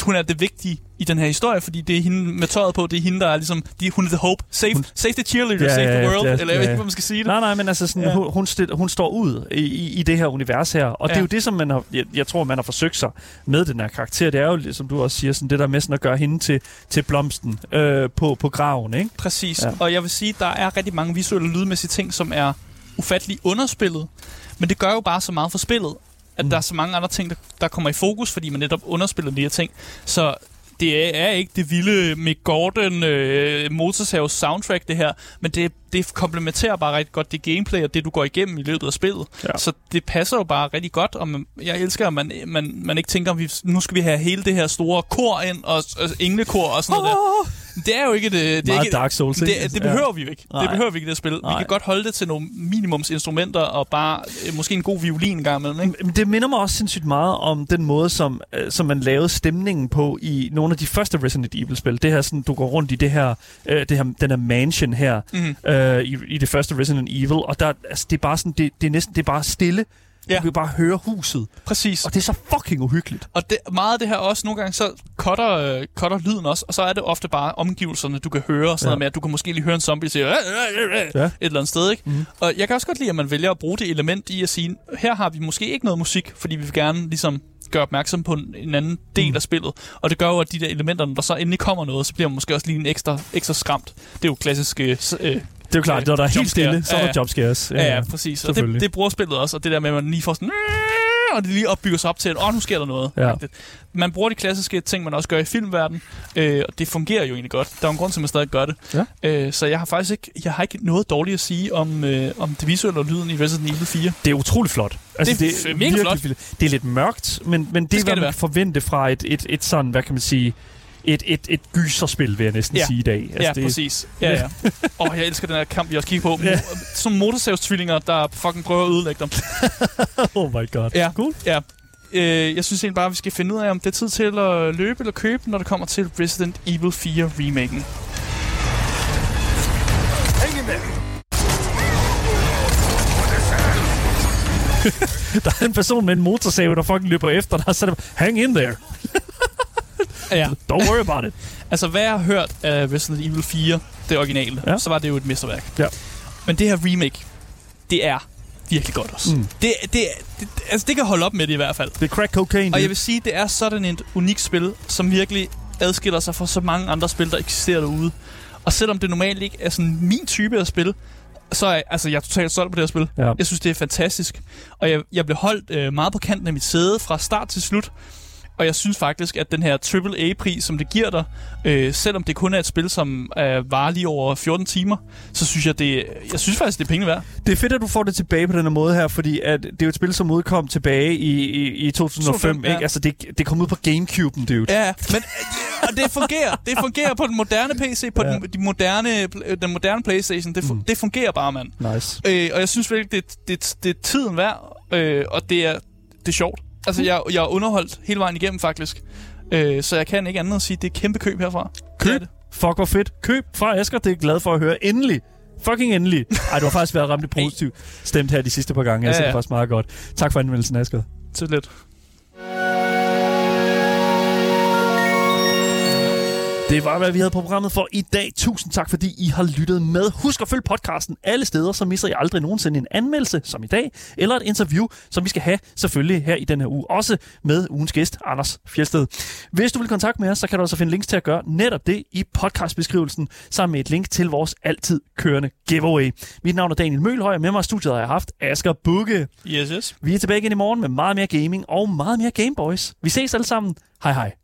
hun er det vigtige i den her historie, fordi det er hende med tøjet på, det er hende, der er ligesom, de, hun er the hope. Save, hun, save the cheerleader, Ja, save ja, the world, ja, eller jeg ja, ved ikke, ja. hvor man skal sige det. Nej, nej, men altså sådan, Ja. ja. hun, hun, stil, hun står ud i, i, i det her univers her, og ja. det er Ja. jo det, som man har, jeg, jeg tror, man har forsøgt sig med den her karakter. Det er jo, som du også siger, sådan det der med sådan at gøre hende til, til blomsten øh, på, på graven, ikke? Præcis. Ja. Ja. Og jeg vil sige, der er rigtig mange visuelle og lydmæssige ting, som er ufattelig underspillet. Men det gør jo bare så meget for spillet, at mm. der er så mange andre ting, der, der kommer i fokus, fordi man netop underspiller de her ting. Så det er, ikke det vilde Mick Gordon øh, motorsav soundtrack, det her, men det, det komplementerer bare rigtig godt det gameplay og det, du går igennem i løbet af spillet. Ja. Så det passer jo bare rigtig godt, og man, jeg elsker, at man, man, man ikke tænker, at vi, nu skal vi have hele det her store kor ind, og, og englekor og sådan noget der. Det er jo ikke det. det er ikke, Dark Souls, det, det behøver vi jo ikke. Nej. Det behøver vi ikke det spil. Vi Nej. kan godt holde det til nogle minimumsinstrumenter og bare øh, måske en god violin en gang imellem. Ikke? Det minder mig også sindssygt meget om den måde, som, øh, som man lavede stemningen på i nogle af de første Resident Evil-spil. Det her, sådan, du går rundt i det her, øh, det her den her mansion her Mhm. øh, i, i det første Resident Evil, og der, altså, det er bare sådan, det, det er næsten, det er bare stille. Ja. Du kan bare høre huset, Præcis. og det er så fucking uhyggeligt. Og det, meget af det her også, nogle gange så cutter, øh, cutter lyden også, og så er det ofte bare omgivelserne, du kan høre, og sådan Ja. noget med, at du kan måske lige høre en zombie sige, "Øh, øh, øh, øh," Ja. et eller andet sted, ikke? Mhm. Mm. Og jeg kan også godt lide, at man vælger at bruge det element i at sige, her har vi måske ikke noget musik, fordi vi vil gerne ligesom gøre opmærksom på en, en anden del Mm. af spillet. Og det gør jo, at de der elementer, når der så endelig kommer noget, så bliver man måske også lige en ekstra, ekstra skræmt. Det er jo klassisk... Øh, øh, Det er jo klart, når der er helt stille, så er Ja, der ja. jobscares. Ja, ja, præcis. Og det, det bruger spillet også, og det der med, at man lige får sådan... Og det lige opbygger sig op til, at åh, nu sker der noget. Ja. Man bruger de klassiske ting, man også gør i filmverdenen, øh, og det fungerer jo egentlig godt. Der er en grund til, at man stadig gør det. Ja. Øh, så jeg har faktisk ikke, jeg har ikke noget dårligt at sige om, øh, om det visuelle og lyden i Resident Evil 4. Det er utroligt flot. Altså, Det er f- mega virkelig flot. vildt. Det er lidt mørkt, men, men det, Det er, hvad det man være. kan forvente fra et, et, et sådan, hvad kan man sige, et, et, et gyserspil, vil jeg næsten Ja. sige i dag. Altså, ja, det, præcis. Ja, ja. Åh, oh, jeg elsker den her kamp, vi også kigger på. Ja. Som motorsavstvillinger, der fucking prøver at ødelægge dem. Oh my god. Ja. Cool. Ja. Øh, jeg synes egentlig bare, at vi skal finde ud af, om det er tid til at løbe eller købe, når det kommer til Resident Evil 4 remaken. Der er en person med en motorsave, der fucking løber efter dig, så er det hang in there. Ja. Don't worry about it. Altså, hvad jeg har hørt af Resident Evil 4, det originale, Ja. så var det jo et mesterværk. Ja. Men det her remake, det er virkelig godt også. Mm. Det, det, det, altså, det kan holde op med det i hvert fald. Det er crack cocaine. Og jeg vil sige, det er sådan et unikt spil, som virkelig adskiller sig fra så mange andre spil, der eksisterer derude. Og selvom det normalt ikke er sådan min type af spil, så er altså, jeg er totalt stolt på det her spil. Ja. Jeg synes, det er fantastisk. Og jeg, jeg blev holdt øh, meget på kanten af mit sæde fra start til slut. Og jeg synes faktisk, at den her AAA-pris, som det giver dig, øh, selvom det kun er et spil, som øh, varer lige over 14 timer, så synes jeg, det, jeg synes faktisk, det er penge værd. Det er fedt, at du får det tilbage på den her måde her, fordi at det er jo et spil, som udkom tilbage i, i, i 2005. 2005, ja. ikke? Altså, det, det kom ud på Gamecube'en, dude. Ja, men og det fungerer. Det fungerer på den moderne PC, på ja. den, de moderne, den moderne Playstation. Det, fu- Mm. det fungerer bare, mand. Nice. Øh, og jeg synes virkelig, det, det, det er tiden værd, øh, og det er, det er sjovt. Altså, jeg, jeg er underholdt hele vejen igennem, faktisk. Øh, så jeg kan ikke andet end at sige, det er kæmpe køb herfra. Er Køb. det. Fuck, hvor fedt. Køb fra Asger, det er jeg glad for at høre. Endelig. Fucking endelig. Ej, du har faktisk været ramt positivt stemt her de sidste par gange. Jeg Ja, ser det ja. faktisk meget godt. Tak for anmeldelsen, Asger. Så lidt. Det var, hvad vi havde på programmet for i dag. Tusind tak, fordi I har lyttet med. Husk at følge podcasten alle steder, så misser I aldrig nogensinde en anmeldelse, som i dag, eller et interview, som vi skal have selvfølgelig her i den her uge. Også med ugens gæst, Anders Fjeldsted. Hvis du vil kontakte med os, så kan du også finde links til at gøre netop det i podcastbeskrivelsen, sammen med et link til vores altid kørende giveaway. Mit navn er Daniel Mølhøj, og med mig i studiet har jeg haft Asger Bugge. Yes, yes. Vi er tilbage igen i morgen med meget mere gaming og meget mere Gameboys. Vi ses alle sammen. Hej hej.